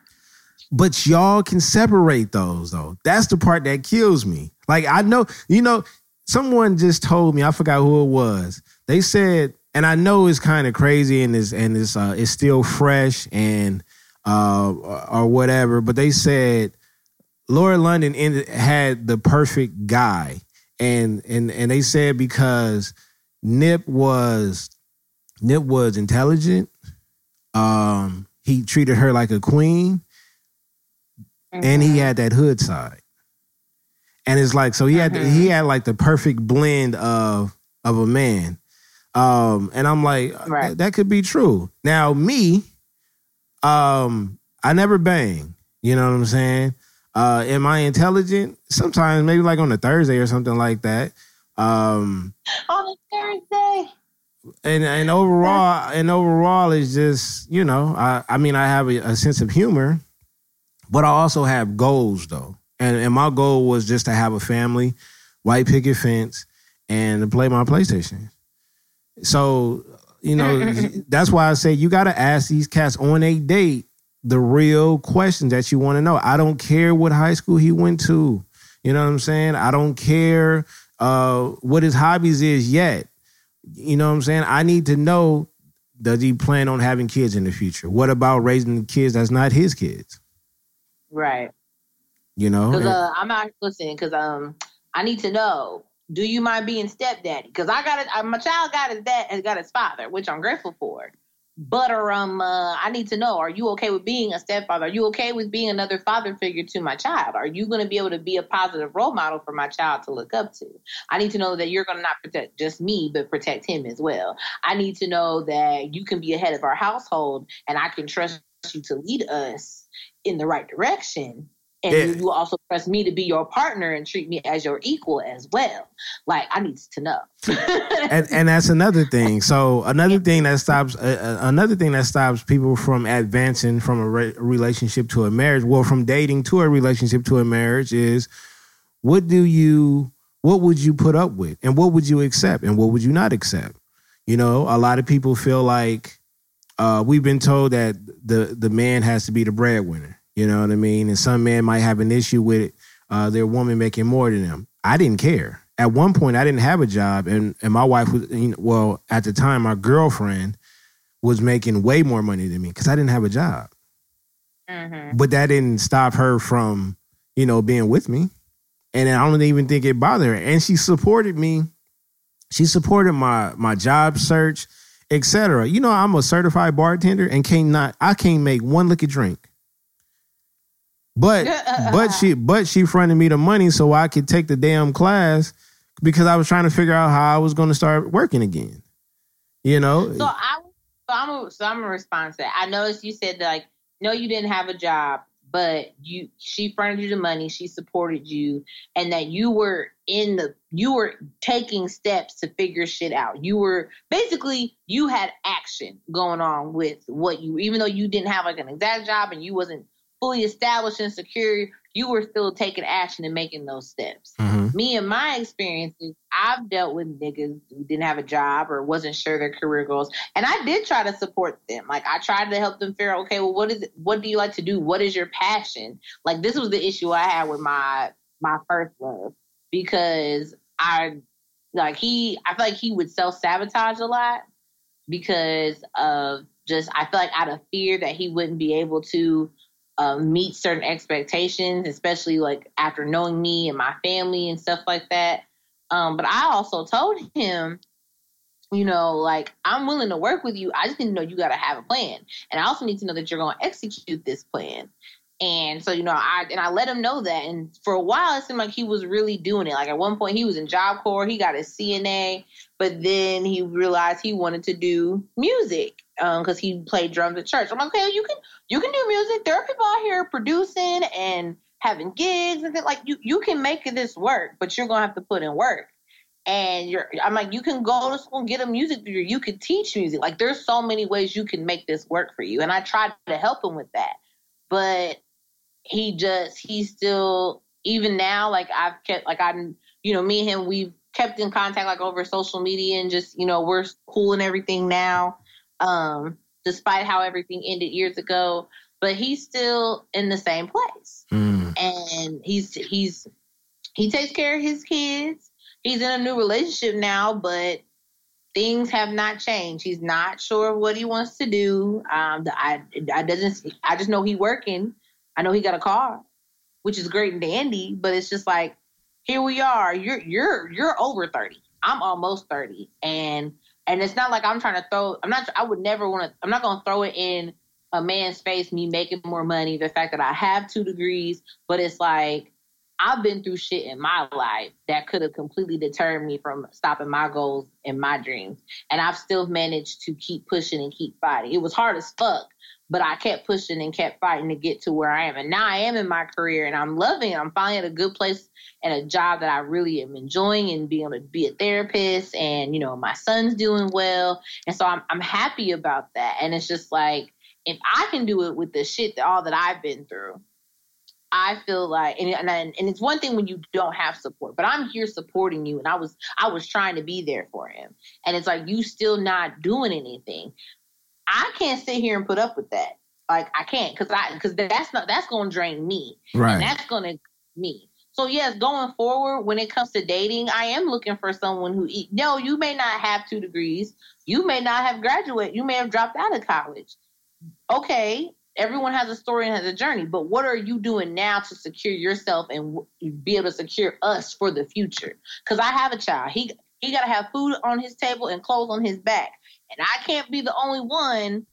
But y'all can separate those though. That's the part that kills me. Like I know, you know, someone just told me, I forgot who it was. They said, and I know it's kind of crazy and it's and it's uh it's still fresh and uh or, whatever, but they said Lauren London ended, had the perfect guy. And and and they said because Nip was Nip was intelligent. Um he treated her like a queen and he had that hood side. And it's like so he had he had like the perfect blend of of a man. Um and I'm like Right. that, that could be true. Now me um I never bang, you know what I'm saying? Uh am I intelligent? Sometimes maybe like on a Thursday or something like that. Um On a Thursday. and and overall and overall is just you know I I mean I have a, a sense of humor, but I also have goals though, and and my goal was just to have a family, white picket fence, and to play my PlayStation. So you know that's why I say you got to ask these cats on a date the real questions that you want to know. I don't care what high school he went to. You know what I'm saying? I don't care uh, what his hobbies is yet. You know what I'm saying? I need to know does he plan on having kids in the future? What about raising the kids that's not his kids? Right. You know? Because uh, I'm not listening. Because um, I need to know do you mind being stepdaddy? Because I got it. My child got his dad and got his father, which I'm grateful for. But um, uh, I need to know: Are you okay with being a stepfather? Are you okay with being another father figure to my child? Are you going to be able to be a positive role model for my child to look up to? I need to know that you're going to not protect just me, but protect him as well. I need to know that you can be a head of our household, and I can trust you to lead us in the right direction and yeah. you also trust me to be your partner and treat me as your equal as well. Like I need to know. and and that's another thing. So another thing that stops uh, uh, another thing that stops people from advancing from a re- relationship to a marriage, well, from dating to a relationship to a marriage, is what do you what would you put up with, and what would you accept, and what would you not accept? You know, a lot of people feel like uh, we've been told that the the man has to be the breadwinner you know what I mean? And some men might have an issue with it, uh, their woman making more than them. I didn't care. At one point, I didn't have a job, and, and my wife was, you know, well, at the time, my girlfriend was making way more money than me because I didn't have a job. Mm-hmm. But that didn't stop her from, you know, being with me. And I don't even think it bothered her. And she supported me. She supported my my job search, etc. You know, I'm a certified bartender and can't not I can't make one lick of drink. But but she but she fronted me the money so I could take the damn class because I was trying to figure out how I was going to start working again. You know. So I so I'm a, so I'm a response to that. I noticed you said that like no you didn't have a job but you she fronted you the money she supported you and that you were in the you were taking steps to figure shit out. You were basically you had action going on with what you even though you didn't have like an exact job and you wasn't fully established and secure, you were still taking action and making those steps. Mm-hmm. Me and my experiences, I've dealt with niggas who didn't have a job or wasn't sure their career goals, and I did try to support them. Like I tried to help them figure out, okay, well, what is it, what do you like to do? What is your passion? Like this was the issue I had with my my first love because I like he I feel like he would self sabotage a lot because of just I feel like out of fear that he wouldn't be able to um, meet certain expectations, especially like after knowing me and my family and stuff like that. Um, but I also told him, you know, like I'm willing to work with you. I just need to know you got to have a plan, and I also need to know that you're going to execute this plan. And so, you know, I and I let him know that. And for a while, it seemed like he was really doing it. Like at one point, he was in Job Corps, he got his CNA, but then he realized he wanted to do music because um, he played drums at church. I'm like, okay, you can you can do music. There are people out here producing and having gigs and things like you you can make this work, but you're gonna have to put in work. And you're I'm like, you can go to school and get a music degree. You could teach music. Like there's so many ways you can make this work for you. And I tried to help him with that. But he just he's still even now, like I've kept like I'm you know, me and him we've kept in contact like over social media and just, you know, we're cool and everything now um, despite how everything ended years ago. But he's still in the same place, mm. and he's he's he takes care of his kids. He's in a new relationship now, but things have not changed. He's not sure what he wants to do. Um, I I doesn't. I just know he working. I know he got a car, which is great and dandy. But it's just like here we are. You're you're you're over thirty. I'm almost thirty, and and it's not like I'm trying to throw. I'm not. I would never want to. I'm not going to throw it in a man's face. Me making more money. The fact that I have two degrees, but it's like I've been through shit in my life that could have completely deterred me from stopping my goals and my dreams. And I've still managed to keep pushing and keep fighting. It was hard as fuck, but I kept pushing and kept fighting to get to where I am. And now I am in my career and I'm loving it. I'm finally at a good place and a job that I really am enjoying and being able to be a therapist and, you know, my son's doing well. And so I'm, I'm happy about that. And it's just like, if I can do it with the shit that all that I've been through, I feel like, and, and and it's one thing when you don't have support, but I'm here supporting you, and I was I was trying to be there for him, and it's like you still not doing anything. I can't sit here and put up with that. Like I can't, cause I because that's not that's going to drain me, right? That's going to me. So yes, going forward, when it comes to dating, I am looking for someone who. No, you may not have two degrees. You may not have graduated. You may have dropped out of college. Okay, everyone has a story and has a journey, but what are you doing now to secure yourself and be able to secure us for the future? Because I have a child. He he got to have food on his table and clothes on his back, and I can't be the only one.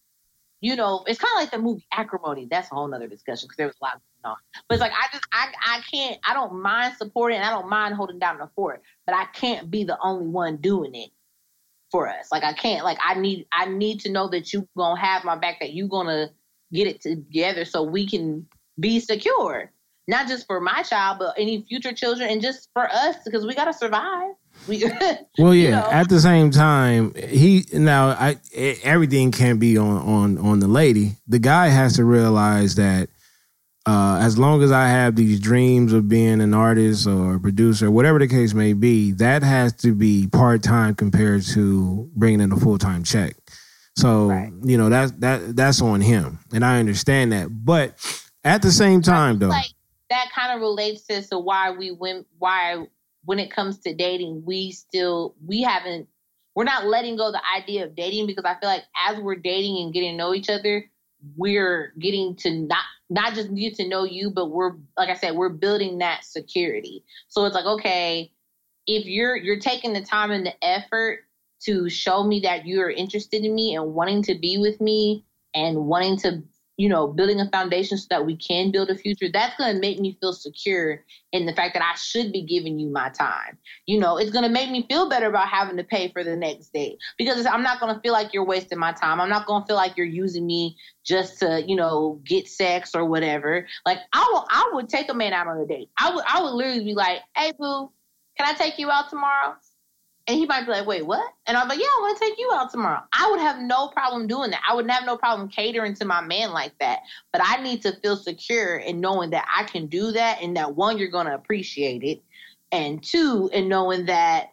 You know, it's kind of like the movie Acrimony. That's a whole nother discussion because there was a lot going on. But it's like I just I I can't. I don't mind supporting. I don't mind holding down the fort, but I can't be the only one doing it for us. Like I can't. Like I need I need to know that you gonna have my back. That you gonna get it together so we can be secure, not just for my child, but any future children, and just for us because we gotta survive. We, Well, you yeah. know? At the same time, he now I everything can't be on on on the lady. The guy has to realize that uh, as long as I have these dreams of being an artist or a producer, whatever the case may be, that has to be part time compared to bringing in a full time check. So Right. you know that that that's on him, and I understand that. But at the same time, though, like that kind of relates to, to why we went why when it comes to dating we still we haven't we're not letting go the idea of dating because i feel like as we're dating and getting to know each other we're getting to not not just get to know you but we're like i said we're building that security. So it's like okay if you're you're taking the time and the effort to show me that you're interested in me and wanting to be with me and wanting to you know, building a foundation so that we can build a future, that's going to make me feel secure in the fact that I should be giving you my time. You know, it's going to make me feel better about having to pay for the next date because I'm not going to feel like you're wasting my time. I'm not going to feel like you're using me just to, you know, get sex or whatever. Like I will, I would take a man out on a date. I would, I would literally be like, "Hey, boo, can I take you out tomorrow?" And he might be like, wait, what? And I'm like, yeah, I want to take you out tomorrow. I would have no problem doing that. I would have no problem catering to my man like that. But I need to feel secure in knowing that I can do that and that one, you're going to appreciate it. And two, in knowing that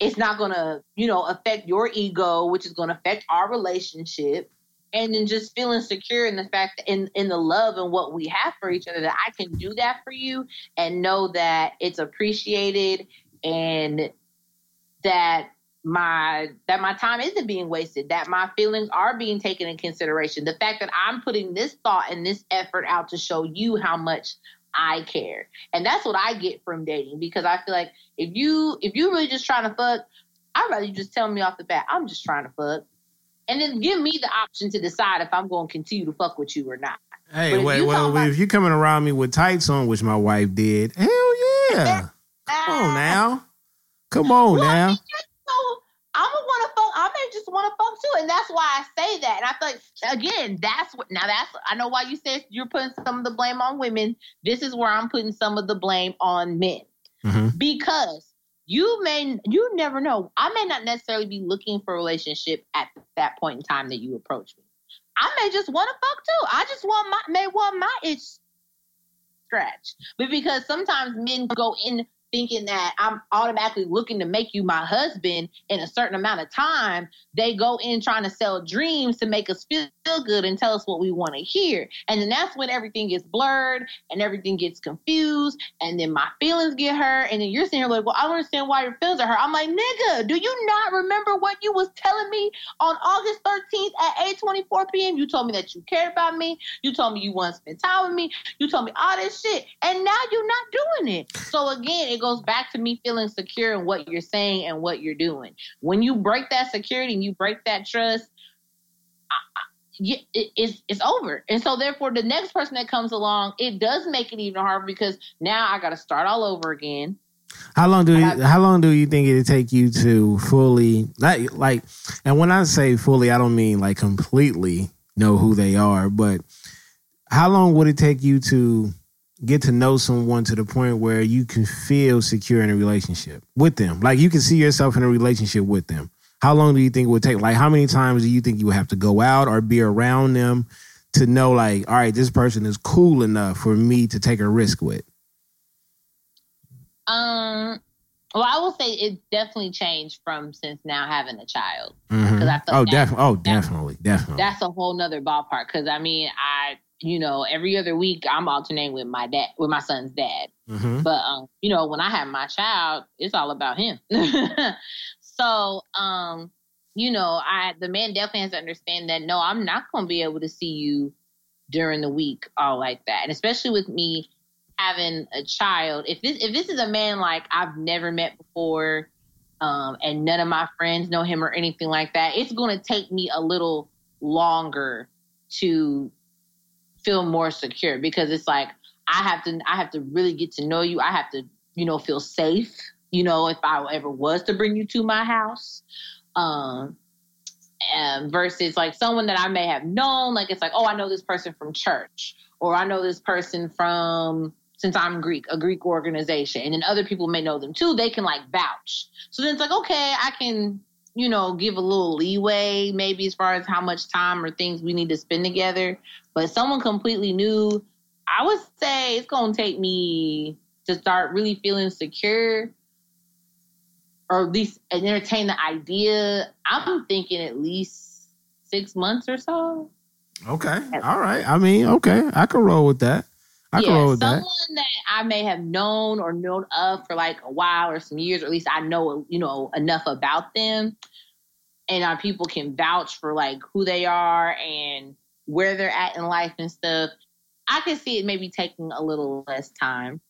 it's not going to, you know, affect your ego, which is going to affect our relationship. And then just feeling secure in the fact that in, in the love and what we have for each other, that I can do that for you and know that it's appreciated and that my that my time isn't being wasted that my feelings are being taken in consideration. The fact that i'm putting this thought and this effort out to show you how much i care. And that's what i get from dating because i feel like if you if you really just trying to fuck i'd rather you just tell me off the bat i'm just trying to fuck. And then give me the option to decide if i'm going to continue to fuck with you or not. Hey, wait, well, about- if you're coming around me with tights on, which my wife did, hell yeah, come on now, come on Well, I now. mean, so I'm gonna want to fuck. I may just want to fuck too, and that's why I say that. And I feel like again, that's what. Now that's I know why you said you're putting some of the blame on women. This is where I'm putting some of the blame on men Mhm. because you may you never know. I may not necessarily be looking for a relationship at that point in time that you approach me. I may just want to fuck too. I just want my may want my itch scratch. But because sometimes men go in thinking that I'm automatically looking to make you my husband in a certain amount of time, they go in trying to sell dreams to make us feel good and tell us what we want to hear. And then that's when everything gets blurred and everything gets confused. And then my feelings get hurt. And then you're sitting here like, well, I don't understand why your feelings are hurt. I'm like, nigga, do you not remember what you was telling me on August 13th at 8:24 p.m.? You told me that you cared about me. You told me you want to spend time with me. You told me all this shit. And now you're not doing it. So again, it goes back to me feeling secure in what you're saying and what you're doing. When you break that security and you break that trust, it's it's over. And so therefore, the next person that comes along, it does make it even harder because now I got to start all over again. How long do you, how long do you think it'd take you to fully like like and when I say fully I don't mean like completely know who they are, but how long would it take you to get to know someone to the point where you can feel secure in a relationship with them? Like you can see yourself in a relationship with them. How long do you think it would take? Like how many times do you think you would have to go out or be around them to know like, all right, this person is cool enough for me to take a risk with? Um, well, I will say it definitely changed from since now having a child. Mhm. I feel Oh, definitely. Oh, definitely, definitely. That's a whole nother ballpark. Because I mean, I you know every other week I'm alternating with my dad, with my son's dad. hmm But um, you know, when I have my child, it's all about him. so um, you know, I the man definitely has to understand that no, I'm not gonna be able to see you during the week, all like that. And especially with me having a child, if this if this is a man like I've never met before, um, and none of my friends know him or anything like that, it's going to take me a little longer to feel more secure because it's like I have to I have to really get to know you. I have to you know feel safe. You know if I ever was to bring you to my house. Um, um, versus like someone that I may have known, like it's like, oh, I know this person from church, or I know this person from since I'm Greek, a Greek organization, and then other people may know them too. They can like vouch. So then it's like, okay, I can, you know, give a little leeway, maybe as far as how much time or things we need to spend together. But someone completely new, I would say it's gonna take me to start really feeling secure or at least entertain the idea. I'm thinking at least six months or so. Okay. All right. I mean, okay. I can roll with that. I yeah, can roll with someone that. that. I may have known or known of for like a while or some years, or at least I know you know enough about them, and our people can vouch for like who they are and where they're at in life and stuff. I can see it maybe taking a little less time.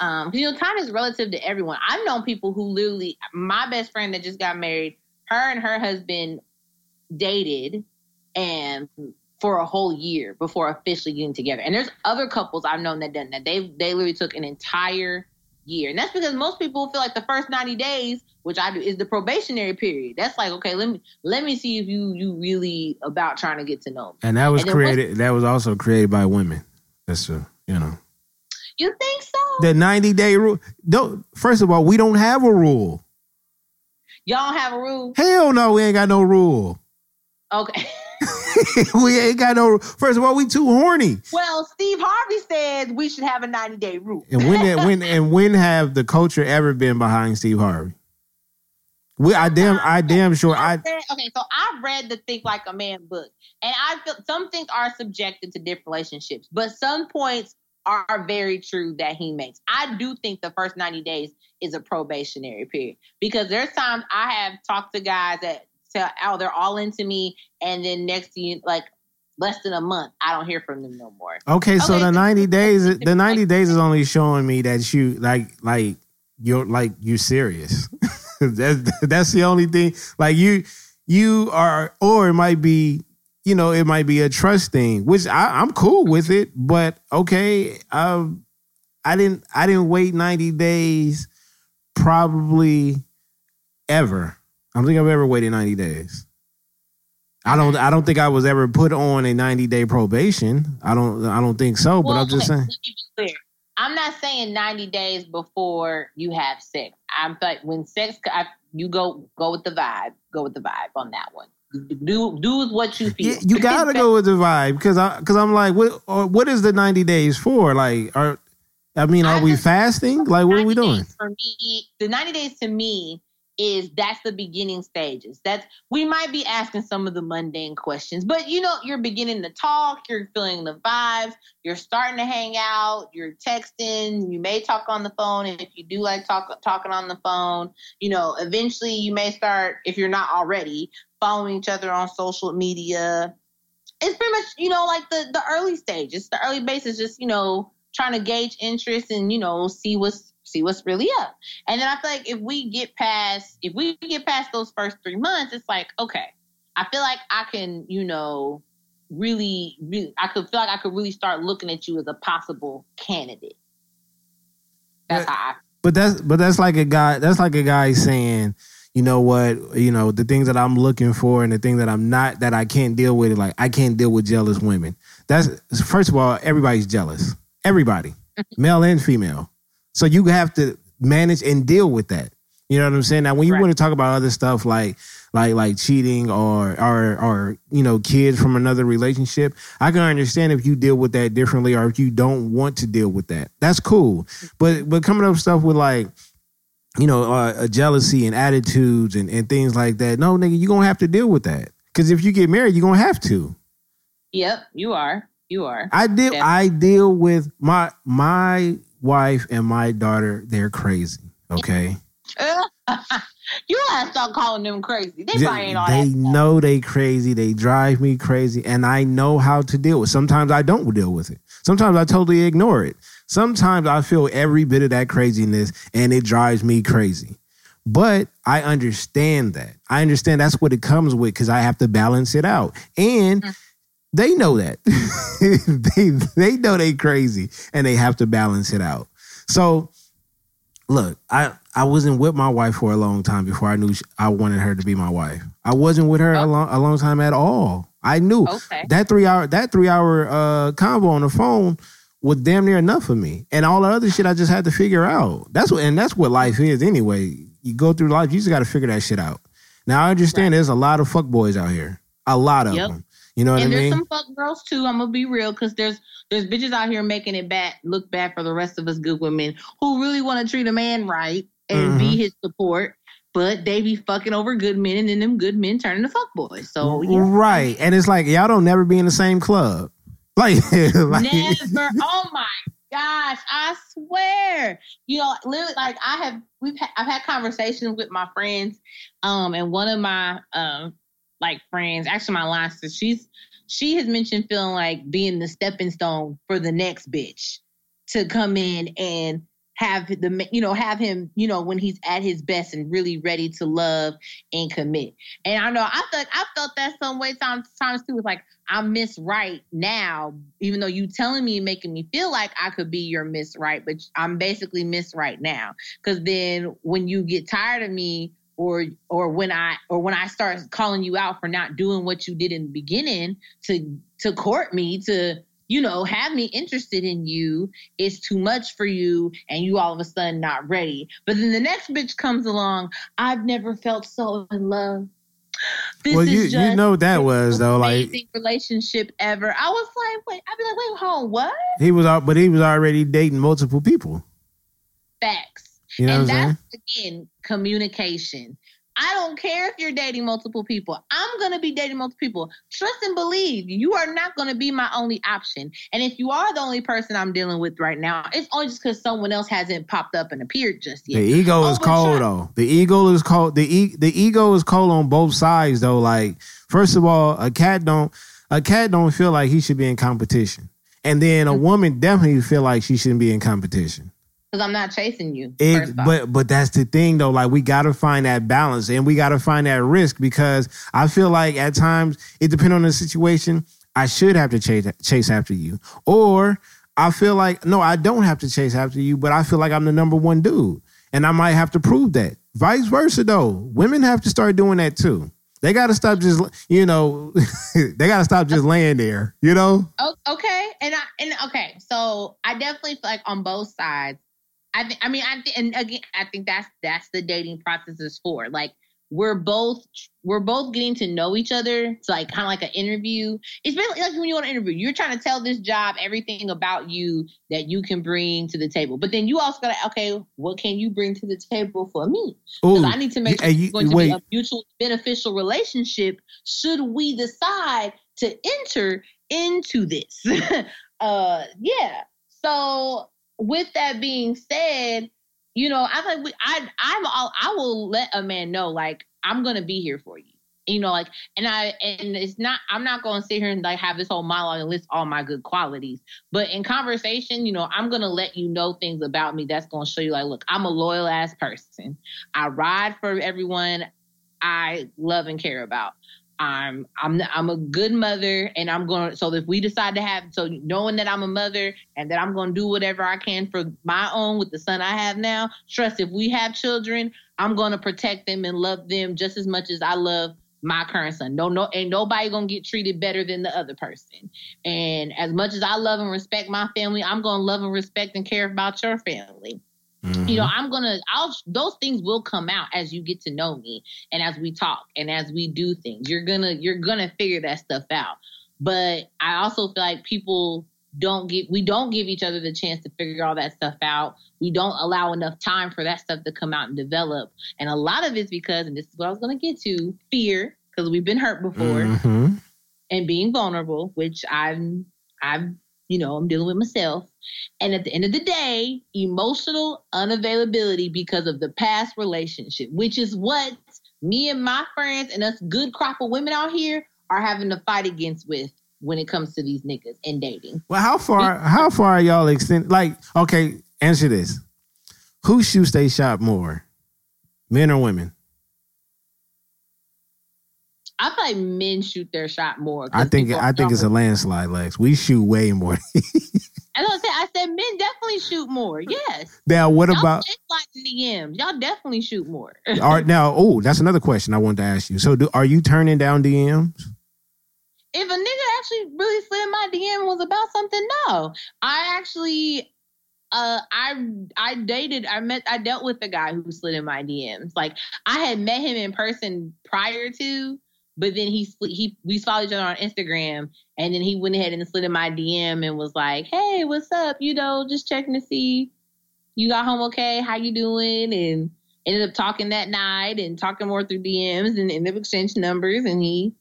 Um, you know, time is relative to everyone. I've known people who literally, my best friend that just got married, her and her husband dated and for a whole year before officially getting together. And there's other couples I've known that done that. They they literally took an entire year. And that's because most people feel like the first 90 days, which I do, is the probationary period. That's like, okay, let me let me see if you you really about trying to get to know me. And that was And created. That was also created by women. That's a you know You think so? the ninety day rule. Don't. First of all, we don't have a rule. Y'all don't have a rule? Hell no, we ain't got no rule. Okay. we ain't got no. First of all, we too horny. well, Steve Harvey said we should have a 90 day rule. And when when and when have the culture ever been behind Steve Harvey? We I damn I damn sure I read- okay, so I read the Think Like a Man book, and I feel some things are subjected to different relationships, but some points are very true that he makes. I do think the first 90 days is a probationary period because there's times I have talked to guys that tell, oh, they're all into me, and then next to you, like less than a month, I don't hear from them no more. Okay, so the ninety days, the ninety days is only showing me that you like, like you're like you're serious. that's that's the only thing. Like you, you are, or it might be, you know, it might be a trust thing, which I, I'm cool with it. But okay, um, I didn't, I didn't wait ninety days, probably ever. I don't think I've ever waited ninety days. I don't. I don't think I was ever put on a ninety day probation. I don't. I don't think so. But I'm just saying. let me be clear. I'm not saying 90 days before you have sex. I'm like when sex, I, you go go with the vibe. Go with the vibe on that one. Do do what you feel. Yeah, you gotta go with the vibe because I because I'm like, what uh, what is the ninety days for? Like, are I mean, are I we fasting? Like, what are we doing? For me, the 90 days to me is that's the beginning stages. That's we might be asking some of the mundane questions, but you know, you're beginning to talk, you're feeling the vibes, you're starting to hang out, you're texting, you may talk on the phone and if you do like talk talking on the phone. You know, eventually you may start if you're not already following each other on social media. It's pretty much, you know, like the the early stages. The early base is just, you know, trying to gauge interest and, you know, see what's see what's really up. And then I feel like if we get past if we get past those first three months, it's like, okay, I feel like I can, you know, really, really I could feel like I could really start looking at you as a possible candidate. That's Yeah. how I But that's but that's like a guy. That's like a guy saying, you know what, you know the things that I'm looking for and the thing that I'm not that I can't deal with. Like I can't deal with jealous women. That's first of all, everybody's jealous. Everybody, male and female. So you have to manage and deal with that. You know what I'm saying? Now, when you Right. want to talk about other stuff like like like cheating or or or you know kids from another relationship, I can understand if you deal with that differently or if you don't want to deal with that. That's cool. But but coming up with stuff with like you know uh, a jealousy and attitudes and and things like that. No, nigga, you gonna have to deal with that because if you get married, you're gonna have to. Yep, you are. You are. I deal. I deal with my my wife and my daughter. They're crazy. Okay. You gotta stop calling them crazy. They probably ain't all they that. know they crazy. They drive me crazy, and I know how to deal with. Sometimes I don't deal with it. Sometimes I totally ignore it. Sometimes I feel every bit of that craziness, and it drives me crazy. But I understand that. I understand that's what it comes with because I have to balance it out, and mm. They know that. they they know they crazy, and they have to balance it out. So look, I I wasn't with my wife for a long time before I knew she, I wanted her to be my wife. I wasn't with her a long a long time at all. I knew Okay. that three hour that three hour uh convo on the phone was damn near enough for me, and all the other shit I just had to figure out. That's what and that's what life is anyway. You go through life, you just got to figure that shit out. Now I understand there's a lot of fuck boys out here, a lot of Yep. them. You know what and I there's some fuck girls too. I'm gonna be real because there's there's bitches out here making it bad look bad for the rest of us good women who really want to treat a man right and be Mhm. his support, but they be fucking over good men and then them good men turning to fuck boys. So yeah. Right, and it's like y'all don't never be in the same club. Like, like Never. Oh my gosh! I swear. You know, literally, like I have, we've, had, I've had conversations with my friends, um, and one of my, um, like friends, actually my sister, she's, she has mentioned feeling like being the stepping stone for the next bitch to come in and have the, you know, have him, you know, when he's at his best and really ready to love and commit. And I know I felt, I felt that some way times, times too. It's like I'm Miss Right now, even though you telling me making me feel like I could be your Miss Right, but I'm basically Miss Right now. Because then when you get tired of me, or or when I or when I start calling you out for not doing what you did in the beginning to to court me to you know have me interested in you, is too much for you, and you all of a sudden not ready. But then the next bitch comes along. I've never felt so in love. This well, is you you know that was though. Like relationship ever. I was like, wait, I'd be like, wait, hold on, what? he was, but he was already dating multiple people. Facts. You know and what I'm saying? that's again communication. I don't care if you're dating multiple people. I'm gonna be dating multiple people. Trust and believe you are not gonna be my only option. And if you are the only person I'm dealing with right now, it's only just because someone else hasn't popped up and appeared just yet. The ego Oh, is cold though. The ego is cold. The e- the ego is cold on both sides though. Like first of all, a cat don't a cat don't feel like he should be in competition, and then a woman definitely feel like she shouldn't be in competition. Because I'm not chasing you. It, but but that's the thing though. Like we got to find that balance, and we got to find that risk because I feel like at times it depends on the situation. I should have to chase chase after you, or I feel like no, I don't have to chase after you, but I feel like I'm the number one dude, and I might have to prove that. Vice versa though, women have to start doing that too. They got to stop just you know, they got to stop just laying there. You know, okay, and I and okay, so I definitely feel like on both sides. I think. I mean, I think, and again, I think that's that's the dating process is for. Like, we're both we're both getting to know each other. It's like kind of like an interview. It's really like when you want to interview, you're trying to tell this job everything about you that you can bring to the table. But then you also got to okay, what can you bring to the table for me? Because I need to make sure hey, it's you- going to wait. be a mutual beneficial relationship should we decide to enter into this. uh yeah. So with that being said, you know, I think we I I'm all I will let a man know like I'm gonna be here for you. You know, like and I and it's not I'm not gonna sit here and like have this whole monologue and list all my good qualities. But in conversation, you know, I'm gonna let you know things about me that's gonna show you like, look, I'm a loyal ass person. I ride for everyone I love and care about. I'm I'm I'm a good mother, and I'm going. to So if we decide to have, so knowing that I'm a mother and that I'm going to do whatever I can for my own with the son I have now. Trust if we have children, I'm going to protect them and love them just as much as I love my current son. No, no, ain't nobody gonna get treated better than the other person. And as much as I love and respect my family, I'm gonna love and respect and care about your family you know i'm gonna i'll those things will come out as you get to know me and as we talk and as we do things. You're gonna you're gonna figure that stuff out. But i also feel like people don't give we don't give each other the chance to figure all that stuff out. We don't allow enough time for that stuff to come out and develop. And a lot of it's because and this is what i was gonna get to fear because we've been hurt before Mhm. and being vulnerable, which I'm I've you know, I'm dealing with myself. And at the end of the day, emotional unavailability because of the past relationship, which is what me and my friends and us good crop of women out here are having to fight against with when it comes to these niggas and dating. Well, how far how far are y'all extend like okay, answer this. Who shoots they shot more? Men or women? I feel like men shoot their shot more. I think I think it's a landslide, Lex. We shoot way more. I don't say I said men definitely shoot more. Yes. now, what Y'all about like DMs. Y'all definitely shoot more. All right. now? Oh, that's another question I wanted to ask you. So, do, are you turning down DMs? if a nigga actually really slid in my DM was about something, no. I actually uh I I dated I met I dealt with the guy who slid in my DMs. Like I had met him in person prior to, but then he he we followed each other on Instagram and then he went ahead and slid in my DM and was like, "Hey, what's up? You know, just checking to see you got home okay? How you doing?" and ended up talking that night and talking more through DMs and ended up exchanging numbers and he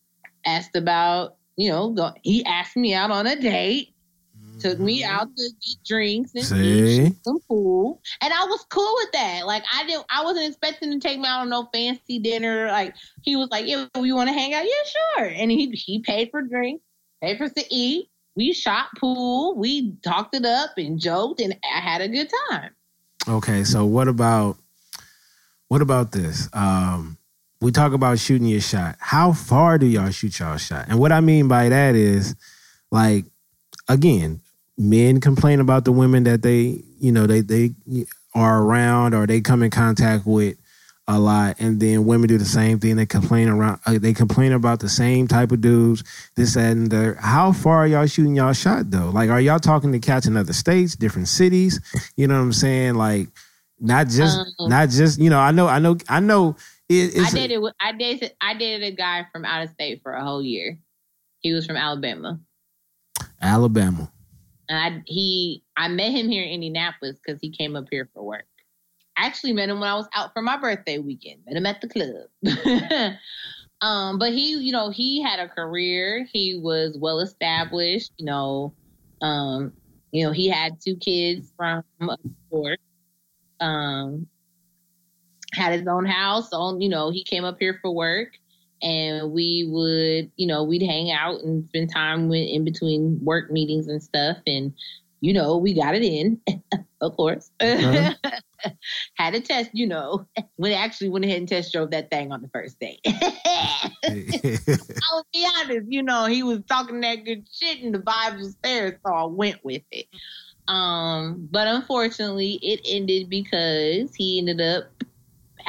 asked about, you know, he asked me out on a date, took me out to get drinks and eat, See? some pool, and I was cool with that. Like I didn't, I wasn't expecting to take me out on no fancy dinner. Like he was like, "Yeah, we want to hang out." Yeah, sure. And he he paid for drinks, paid for us to eat. We shot pool, we talked it up and joked, and I had a good time. Okay, so what about what about this? Um, we talk about shooting your shot. How far do y'all shoot y'all shot? And what I mean by that is, like, again, men complain about the women that they, you know, they they are around or they come in contact with a lot, and then women do the same thing. They complain around. Uh, they complain about the same type of dudes. This that, and the. How far are y'all shooting y'all shot though? Like, are y'all talking to cats in other states, different cities? You know what I'm saying? Like, not just, Um, not just. You know, I know, I know, I know. It, I did dated with- I did I dated a guy from out of state for a whole year. He was from Alabama. Alabama. And I he I met him here in Indianapolis because he came up here for work. I actually met him when I was out for my birthday weekend. Met him at the club. um, but he, you know, he had a career. He was well established. You know, um, you know, he had two kids from a divorce. Um, had his own house. On, you know, he came up here for work, and we would, you know, we'd hang out and spend time with, in between work meetings and stuff. And you know, we got it in, of course. Uh-huh. Had a test, you know. When actually went ahead and test drove that thing on the first day. I'll be honest, you know, he was talking that good shit and the vibe was there, so I went with it. Um, but unfortunately, it ended because he ended up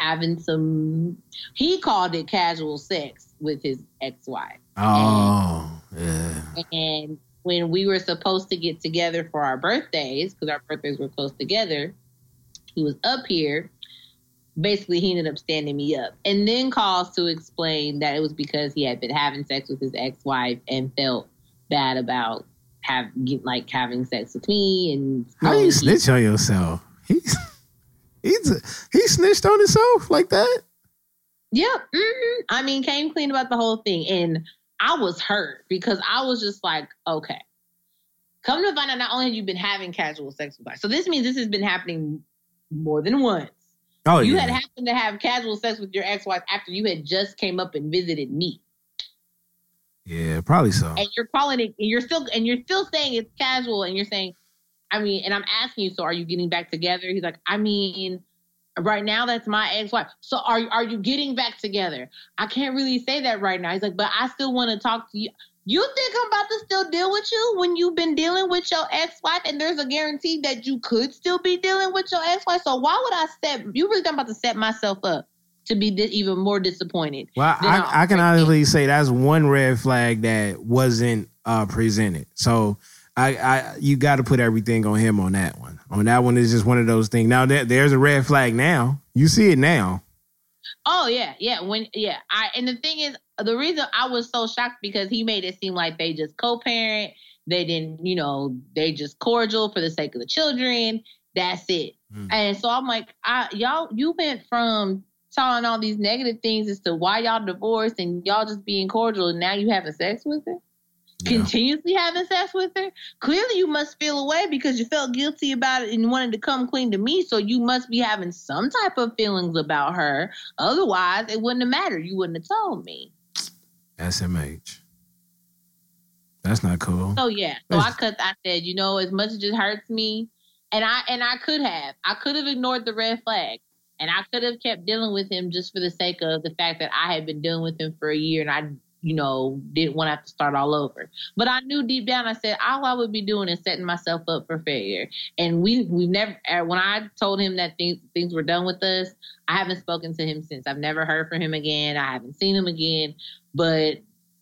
having some. He called it casual sex with his ex-wife, oh, yeah. and when we were supposed to get together for our birthdays, because our birthdays were close together, he was up here. Basically, he ended up standing me up, and then calls to explain that it was because he had been having sex with his ex-wife and felt bad about have like having sex with me and How you snitch on yourself? He's he's he snitched on himself like that. Yep. hmm I mean, came clean about the whole thing. And I was hurt because I was just like, okay. Come to find out, not only have you been having casual sex with guys, so this means this has been happening more than once. Oh you yeah. had happened to have casual sex with your ex-wife after you had just came up and visited me. yeah, probably so. And you're calling it and you're still and you're still saying it's casual and you're saying, I mean, and I'm asking you, so are you getting back together? He's like, I mean, right now that's my ex-wife. So are are you getting back together? I can't really say that right now. He's like, but I still want to talk to you. You think I'm about to still deal with you when you've been dealing with your ex-wife and there's a guarantee that you could still be dealing with your ex-wife? So why would I set you really think I'm about to set myself up to be di- even more disappointed? Well, I, I can honestly say that's one red flag that wasn't uh, presented. So I, I you got to put everything on him on that one. On that one is just one of those things. Now there, there's a red flag. Now you see it now. Oh yeah, yeah. When yeah, I and the thing is, the reason I was so shocked because he made it seem like they just co-parent. They didn't, you know, they just cordial for the sake of the children. That's it. Mm. And so I'm like, I y'all, you went from telling all these negative things as to why y'all divorced and y'all just being cordial, and now you having sex with her. continuously having sex with her, clearly you must feel away because you felt guilty about it and wanted to come clean to me. So you must be having some type of feelings about her. Otherwise, it wouldn't have mattered. You wouldn't have told me. SMH. That's not cool. So yeah, so I cut. I said, you know, as much as it hurts me, and I and I could have, I could have ignored the red flag, and I could have kept dealing with him just for the sake of the fact that I had been dealing with him for a year, and I, you know, didn't want to have to start all over. But I knew deep down, I said all I would be doing is setting myself up for failure. And we we never. uh, When I told him that things things were done with us, I haven't spoken to him since. I've never heard from him again. I haven't seen him again. But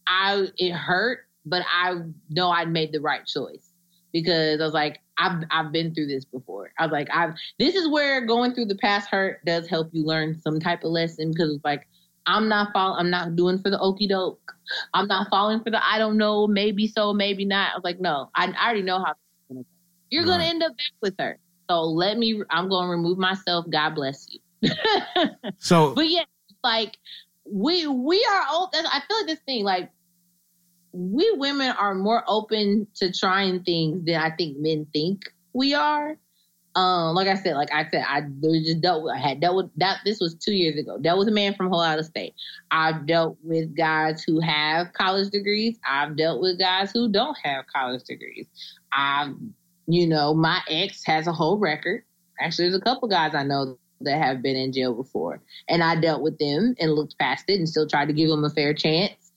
I it hurt, but I know I made the right choice because I was like, I've I've been through this before. I was like, I've this is where going through the past hurt does help you learn some type of lesson because it's like I'm not fall I'm not doing for the okey doke. I'm not falling for the I don't know, maybe so, maybe not. I was like, no, I, I already know how gonna go. You're gonna end up back with her. So let me I'm gonna remove myself. God bless you. So But yeah, like we we are old. I feel like this thing like we women are more open to trying things than I think men think we are. Um, like I said, like I said, I just dealt with. I had dealt with that. This was two years ago. Dealt with a man from whole out of state. I've dealt with guys who have college degrees. I've dealt with guys who don't have college degrees. I've, you know, my ex has a whole record. Actually, there's a couple guys I know that have been in jail before, and I dealt with them and looked past it and still tried to give them a fair chance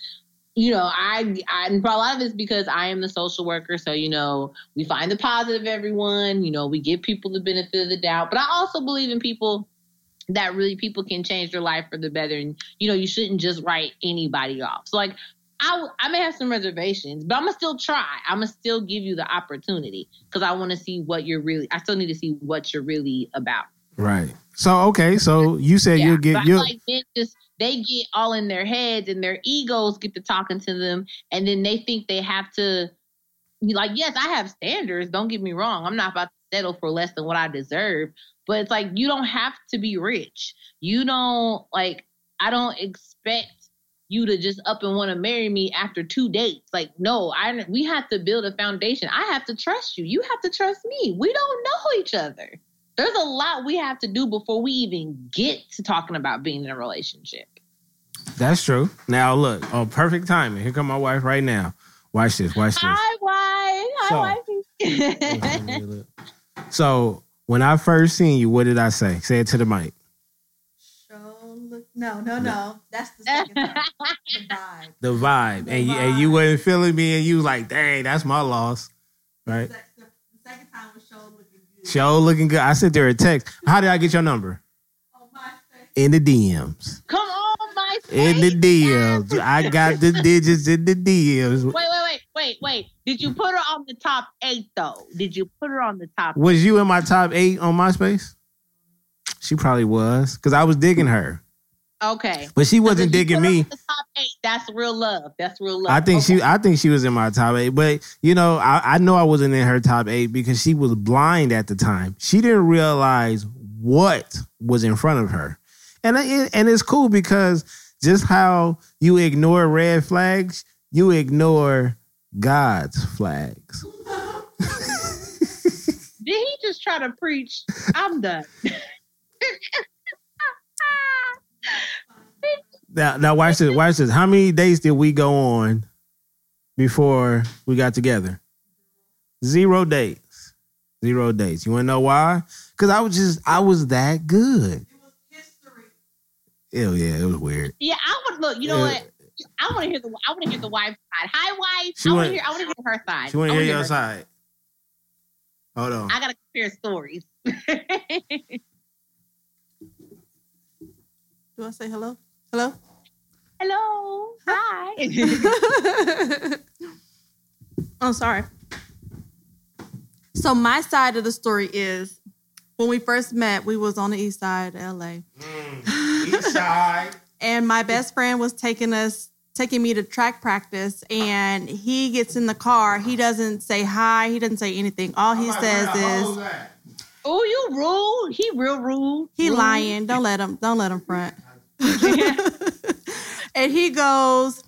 you know, I, I and a lot of it's because I am the social worker. So, you know, we find the positive everyone, you know, we give people the benefit of the doubt. But I also believe in people that really people can change their life for the better. And, you know, you shouldn't just write anybody off. So like I, I may have some reservations, but I'm gonna still try. I'm gonna still give you the opportunity because I want to see what you're really. I still need to see what you're really about. right. So okay. So you said Yeah, you'll get I you. feel like men just they get all in their heads and their egos get to talking to them, and then they think they have to. Like, yes, I have standards. Don't get me wrong. I'm not about to settle for less than what I deserve. But it's like you don't have to be rich. You don't like. I don't expect you to just up and want to marry me after two dates. Like, no, I we have to build a foundation. I have to trust you. You have to trust me. We don't know each other. There's a lot we have to do before we even get to talking about being in a relationship. That's true. Now look, oh, perfect timing. Here come my wife right now. Watch this. Watch this. Hi, wife. So- Hi, wifey. So when I first seen you, what did I say? Say it to the mic. Show look. No, no, no. That's the second time. The vibe. The vibe, The and you, and you wasn't feeling me, and you was like, "Dang, that's my loss." Right? The, the, the second time was show looking good. Show looking good. I sent her a text. How did I get your number? In the DMs. Come on, my In the DMs. I got the digits in the DMs. Wait, wait, wait, wait, wait. Did you put her on the top eight though? Did you put her on the top? Was you in my top eight on MySpace? She probably was, because I was digging her, Okay. but she wasn't digging me. Top eight. That's real love. That's real love. I think Okay. she, I think she was in my top eight, but you know, I, I know I wasn't in her top eight because she was blind at the time. She didn't realize what was in front of her, and it, and it's cool because just how you ignore red flags, you ignore God's flags. Did he just try to preach? I'm done. Now, now watch this. Watch this. How many days did we go on before we got together? Zero dates. Zero dates. You want to know why? Because I was just, I was that good. It was history. Ew, yeah, it was weird. Yeah, I would look. You know Yeah. what? I want to hear the. I want to hear the wife's side. Hi, wife. She I want want- to hear. I want to hear her side. She want to hear your her- side. Hold on. I gotta compare stories. Do I say hello? Hello? Hello. Hi. oh, sorry. So my side of the story is when we first met, we was on the east side of LA. East side. And my best friend was taking us taking me to track practice and he gets in the car. He doesn't say hi, he doesn't say anything. All he says is oh, you rude. He real rude. He Rude. lying. Don't let him. Don't let him front. and he goes,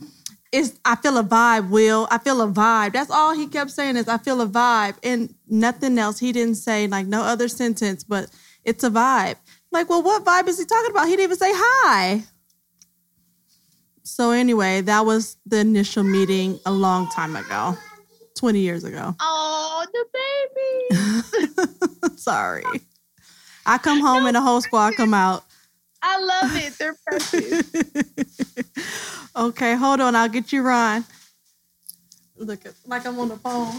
it's I feel a vibe, Will. I feel a vibe. That's all he kept saying is I feel a vibe and nothing else. He didn't say like no other sentence, but it's a vibe. Like, well, what vibe is he talking about? He didn't even say hi. So anyway, that was the initial meeting a long time ago. 20 years ago. Oh, the baby. Sorry. I come home and the whole squad come out. I love it. They're precious. okay, hold on. I'll get you Ron. Look at like I'm on the phone.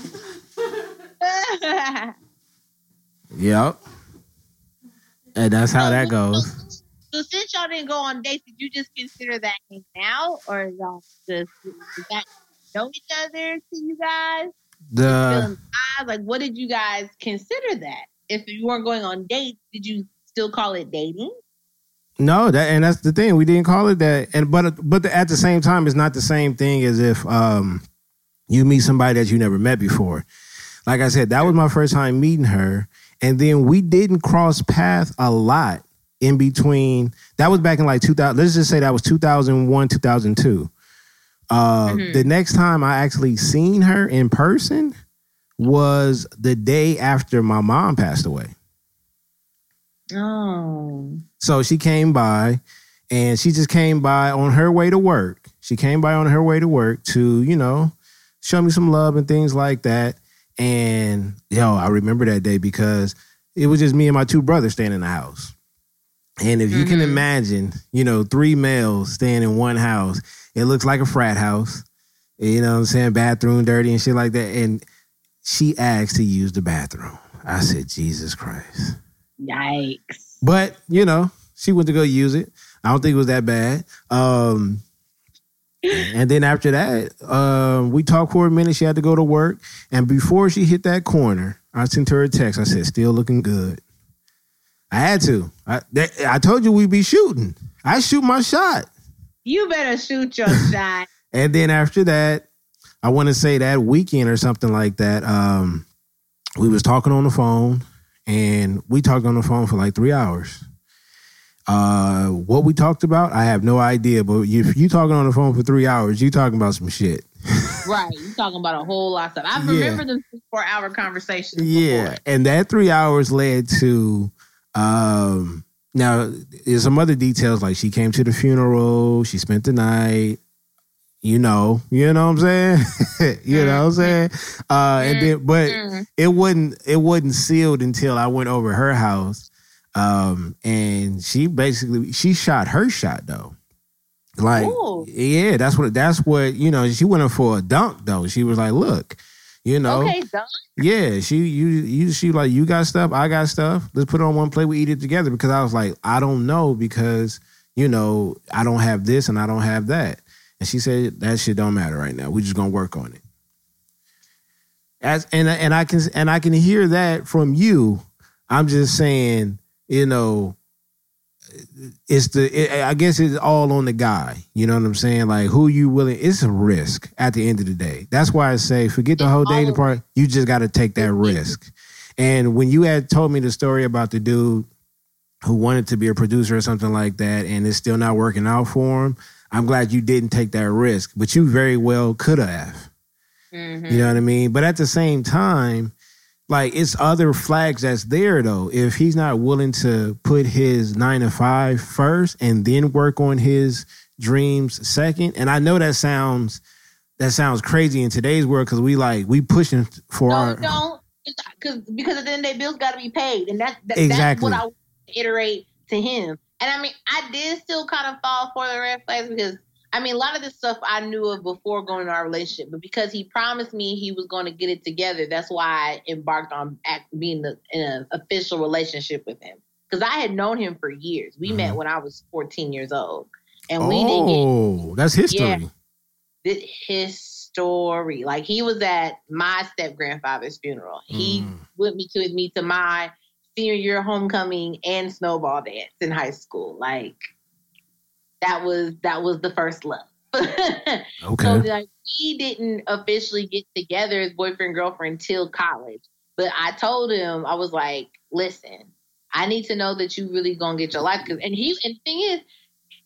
Yep. And that's how that goes. So since y'all didn't go on dates, did you just consider that hanging out, or y'all just did that know each other to you guys? The Feeling vibes? Like, what did you guys consider that? If you weren't going on dates, did you still call it dating? No, that and that's the thing. We didn't call it that. And but but the, at the same time, it's not the same thing as if um you meet somebody that you never met before. Like I said, that was my first time meeting her, and then we didn't cross paths a lot in between. That was back in like 2000. Let's just say that was 2001, 2002. Uh, Mhm. The next time I actually seen her in person was the day after my mom passed away. Oh, So she came by and she just came by on her way to work. She came by on her way to work to, you know, show me some love and things like that. And yo, I remember that day because it was just me and my two brothers staying in the house. And if you can Mhm. imagine, you know, three males staying in one house, it looks like a frat house. You know what I'm saying? Bathroom dirty and shit like that. And she asked to use the bathroom. I said, Jesus Christ. Yikes! But you know, she went to go use it. I don't think it was that bad. Um, and then after that, um, we talked for a minute. She had to go to work, and before she hit that corner, I sent her a text. I said, "Still looking good." I had to. I, that, I told you we'd be shooting. I shoot my shot, You better shoot your shot. and then after that, I want to say that weekend or something like that. Um, we was talking on the phone, and we talked on the phone for like three hours. Uh, what we talked about, I have no idea. But if you talking on the phone for three hours, you talking about some shit. right? You talking about a whole lot of stuff. I Yeah. remember them four hour conversation. Yeah, before. and that three hours led to um now there's some other details like she came to the funeral, she spent the night. You know, you know what I'm saying? you know what I'm saying? Uh and then but Mm. it wasn't it wasn't sealed until I went over her house. Um and she basically she shot her shot though. Like Ooh. yeah, that's what that's what, you know, she went in for a dunk though. She was like, "Look, you know, Okay, done. yeah, she you you she like you got stuff, I got stuff. Let's put it on one plate. We eat it together because I was like, I don't know because you know I don't have this and I don't have that. And she said that shit don't matter right now. We're just gonna work on it. As and and I can and I can hear that from you. I'm just saying, you know, it's the it, I guess it's all on the guy. You know what I'm saying? Like who you willing? It's a risk at the end of the day. That's why I say forget the whole dating part. You just got to take that risk. And when you had told me the story about the dude who wanted to be a producer or something like that, and it's still not working out for him, I'm glad you didn't take that risk. But you very well could have. Mhm. You know what I mean? But at the same time, like it's other flags that's there though. If he's not willing to put his nine to five first and then work on his dreams second, and I know that sounds that sounds crazy in today's world because we like we pushing for No, our don't. Because because at the end of the day, bills got to be paid, and that, that Exactly. that's what I iterate to him. And I mean, I did still kind of fall for the red flags because I mean, a lot of this stuff I knew of before going into our relationship, but because he promised me he was going to get it together, that's why I embarked on act, being the, in an official relationship with him. Because I had known him for years. We met Mhm. when I was 14 years old, and we didn't get oh, that's history. Yeah. his story. Like he was at my step grandfather's funeral. He Mm. went me to me to my senior year homecoming and snowball dance in high school. Like that was that was the first love. Okay. So like we didn't officially get together as boyfriend girlfriend till college. But I told him I was like, listen, I need to know that you really gonna get your life. Cause and he and the thing is,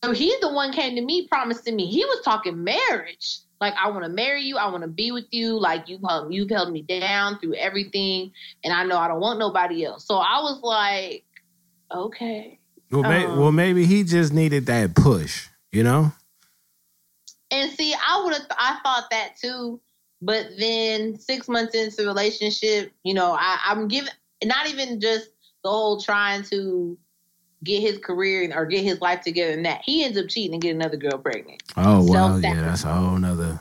so he's the one came to me promising me he was talking marriage Like I want to marry you. I want to be with you. Like you, um, you've held me down through everything, and I know I don't want nobody else. So I was like, okay. Well, may, Um, well, maybe he just needed that push. You know? And see, I would have, I thought that too. But then six months into the relationship, you know, I, I'm giving not even just the whole trying to get his career or get his life together and that he ends up cheating and get another girl pregnant. Oh So well, that- yeah, that's a whole nother,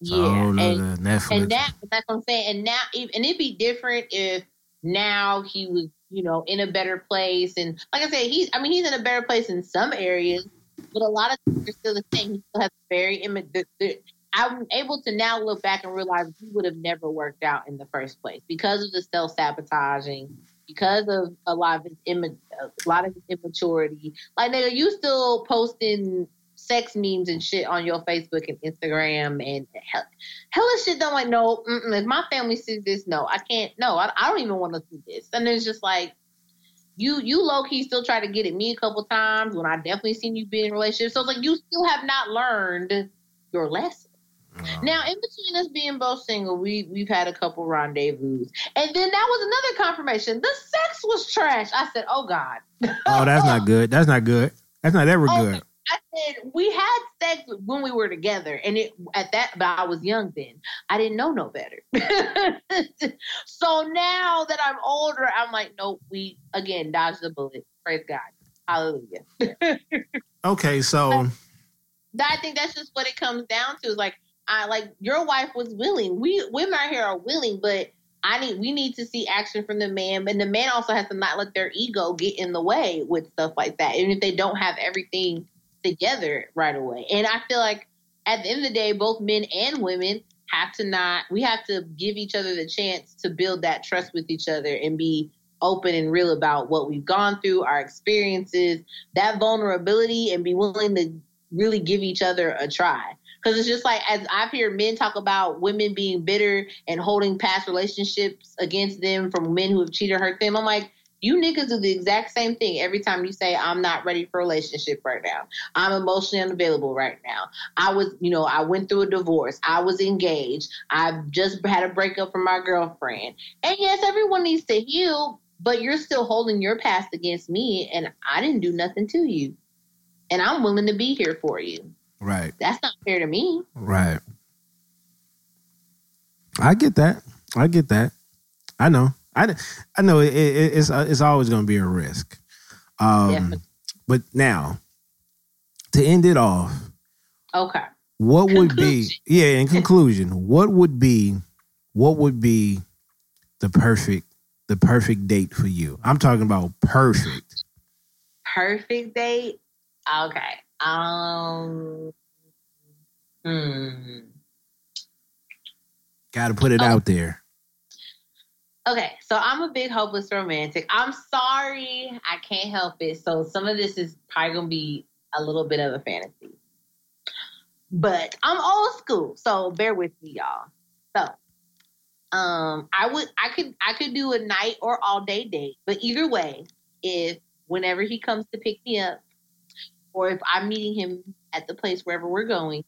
Yeah, whole and, nother Netflix. and that that's what I'm saying. And now, and it'd be different if now he was, you know, in a better place. And like I said, he's, I mean, he's in a better place in some areas, but a lot of things are still the same. He still has very image. The, the, I'm able to now look back and realize he would have never worked out in the first place because of the self sabotaging, because of a lot of his imma- a lot of his immaturity. Like nigga, you still posting sex memes and shit on your Facebook and Instagram and hell, hella shit. Don't like no. If my family sees this, no, I can't. No, I, I don't even want to see this. And it's just like you you low key still try to get at me a couple times when I definitely seen you be in relationships. So it's like you still have not learned your lesson. Um, now, in between us being both single, we we've had a couple rendezvous, and then that was another confirmation. The sex was trash. I said, "Oh God." oh, that's not good. That's not good. That's not ever Oh, good. I said we had sex when we were together, and it at that. But I was young then. I didn't know no better. so now that I'm older, I'm like, nope. We again dodged the bullet. Praise God. Hallelujah. Okay, so I think that's just what it comes down to. Is like I like your wife was willing. We women out here are willing, but I need we need to see action from the man. And the man also has to not let their ego get in the way with stuff like that, even if they don't have everything together right away. And I feel like at the end of the day, both men and women have to not we have to give each other the chance to build that trust with each other and be open and real about what we've gone through, our experiences, that vulnerability and be willing to really give each other a try. Because it's just like, as I've heard men talk about women being bitter and holding past relationships against them from men who have cheated hurt them. I'm like, you niggas do the exact same thing every time you say, I'm not ready for a relationship right now. I'm emotionally unavailable right now. I was, you know, I went through a divorce. I was engaged. I've just had a breakup from my girlfriend. And yes, everyone needs to heal, but you're still holding your past against me, and I didn't do nothing to you. And I'm willing to be here for you. Right, That's not fair to me. right. I get that. I get that. I know. I, I know it, it, it's it's always going to be a risk. Um, Definitely. but now to end it off, Okay. what would be yeah? In conclusion, what would be what would be the perfect the perfect date for you? I'm talking about perfect. Perfect date. Okay. Um. Hmm. Got to put it Oh. out there. Okay, so I'm a big hopeless romantic. I'm sorry, I can't help it. So some of this is probably gonna be a little bit of a fantasy, but I'm old school, so bear with me, y'all. So, um, I would, I could, I could do a night or all day date, but either way, if whenever he comes to pick me up, or if I'm meeting him at the place wherever we're going,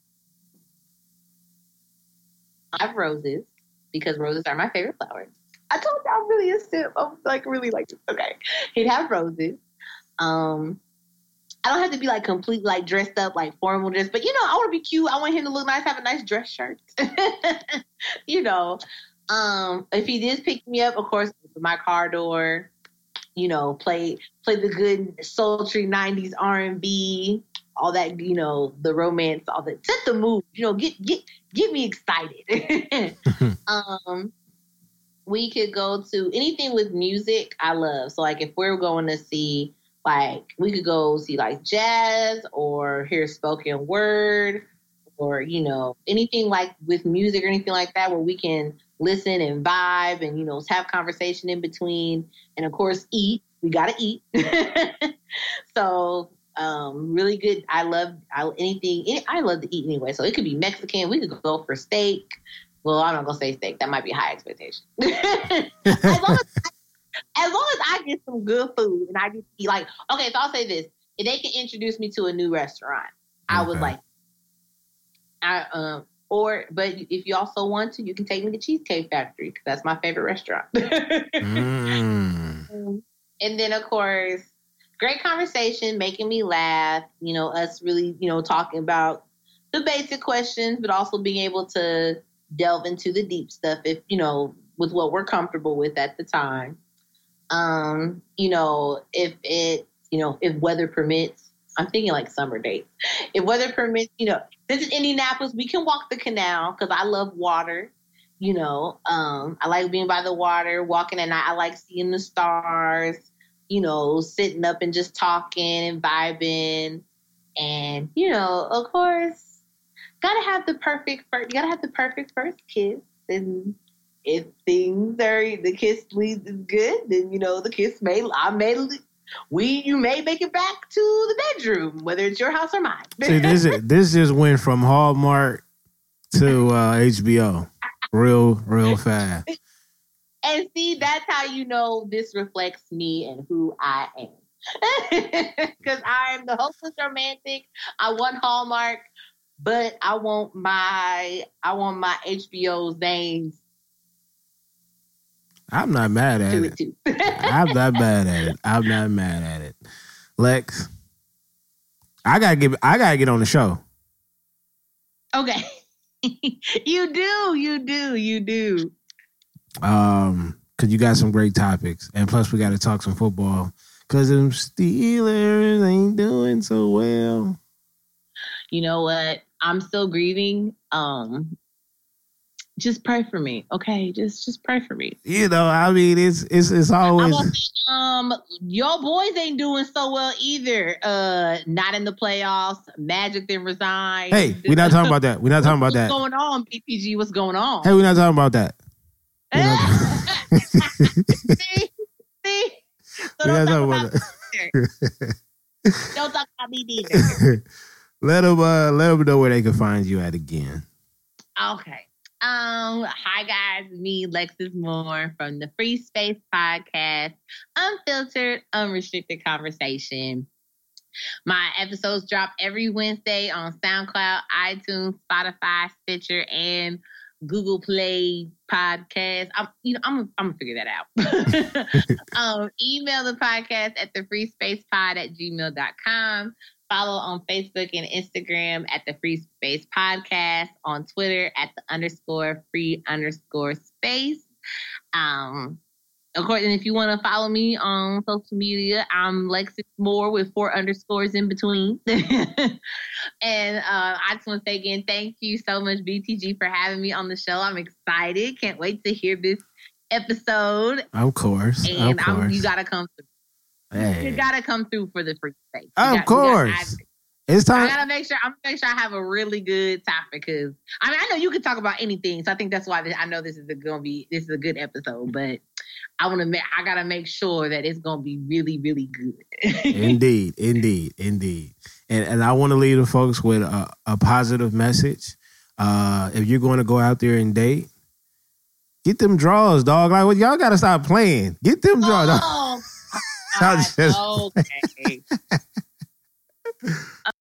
I have roses because roses are my favorite flowers. I told you I'm really a simp. I'm like really like okay. He'd have roses. Um, I don't have to be like completely like dressed up like formal dress, but you know I want to be cute. I want him to look nice, have a nice dress shirt. you know, um, if he did pick me up, of course, my car door. You know, play play the good sultry '90s R&B, all that. You know, the romance, all that. Set the mood. You know, get get get me excited. um we could go to anything with music I love. So like if we're going to see like we could go see like jazz or hear spoken word or you know anything like with music or anything like that where we can listen and vibe and you know have conversation in between. And of course eat. We got to eat. So um really good. I love I, anything i love to eat anyway. So it could be mexican. We could go for steak. Well i'm not gonna say steak. That might be high expectation. As long as as long as I get some good food and I get to eat, like, okay, so I'll say this: if they can introduce me to a new restaurant, I would like. I um Or, but if you also want to, you can take me to Cheesecake Factory because that's my favorite restaurant. Mm. and then, of course, great conversation, making me laugh. You know, us really, you know, talking about the basic questions, but also being able to delve into the deep stuff if, you know, with what we're comfortable with at the time. Um, you know, if it, you know, if weather permits, I'm thinking like summer dates. If weather permits, you know, this is Indianapolis, we can walk the canal because I love water. You know, um, I like being by the water, walking at night. I like seeing the stars, you know, sitting up and just talking and vibing. And, you know, of course, gotta have the perfect first, you gotta have the perfect first kiss. And if things are, the kiss leads is good, then, you know, the kiss may, I may, we, you may make it back to the bedroom, whether it's your house or mine. See, this is- this just went from Hallmark to uh, HBO, real real fast. And see, that's how you know this reflects me and who I am. Because I am the hopeless romantic. I want Hallmark, but I want my I want my HBO Zanes I'm not mad at it. I'm not mad at it. I'm not mad at it. Lex, I gotta get I gotta get on the show. okay. you do, you do, you do. Um, cause you got some great topics, and plus we got to talk some football. Cause them Steelers ain't doing so well. You know what? I'm still grieving. Um just pray for me. Okay. Just just pray for me. You know, I mean, it's it's it's always say, um, your boys ain't doing so well either. Uh, not in the playoffs. Magic then resigned. hey, we're not talking about that. We're not talking about that. What's going on, BPG? What's going on? Hey, we're not talking about that. see, see. So We're don't talk talking about about me neither. Don't talk about me neither. let them uh, let them know where they can find you at again. Okay. Um, hi guys, me Lexus Moore from the Free Space Podcast, unfiltered, unrestricted conversation. My episodes drop every Wednesday on SoundCloud, iTunes, Spotify, Stitcher, and Google Play Podcast. I'm, you know, I'm, I'm gonna figure that out. um, email the podcast at the free space pod at gmail.com. Follow on Facebook and Instagram at the Free Space Podcast, on Twitter at the underscore free underscore space. Um, of course, and if you want to follow me on social media, I'm Lexus Moore with four underscores in between. and uh, I just want to say again, thank you so much, BTG, for having me on the show. I'm excited. Can't wait to hear this episode. Of course, And of I'm, course. you gotta come through. Hey, You gotta come through for the free space. You of got- course. I- it's time. I gotta make sure I'm gonna make sure I have a really good topic because I mean I know you can talk about anything, so I think that's why this, I know this is a, gonna be this is a good episode. But I want to make I gotta make sure that it's gonna be really really good. indeed, indeed, indeed. And and I want to leave the folks with a, a positive message. Uh, if you're going to go out there and date, get them draws, dog. Like, well, y'all got to stop playing. Get them draws. oh, I, okay.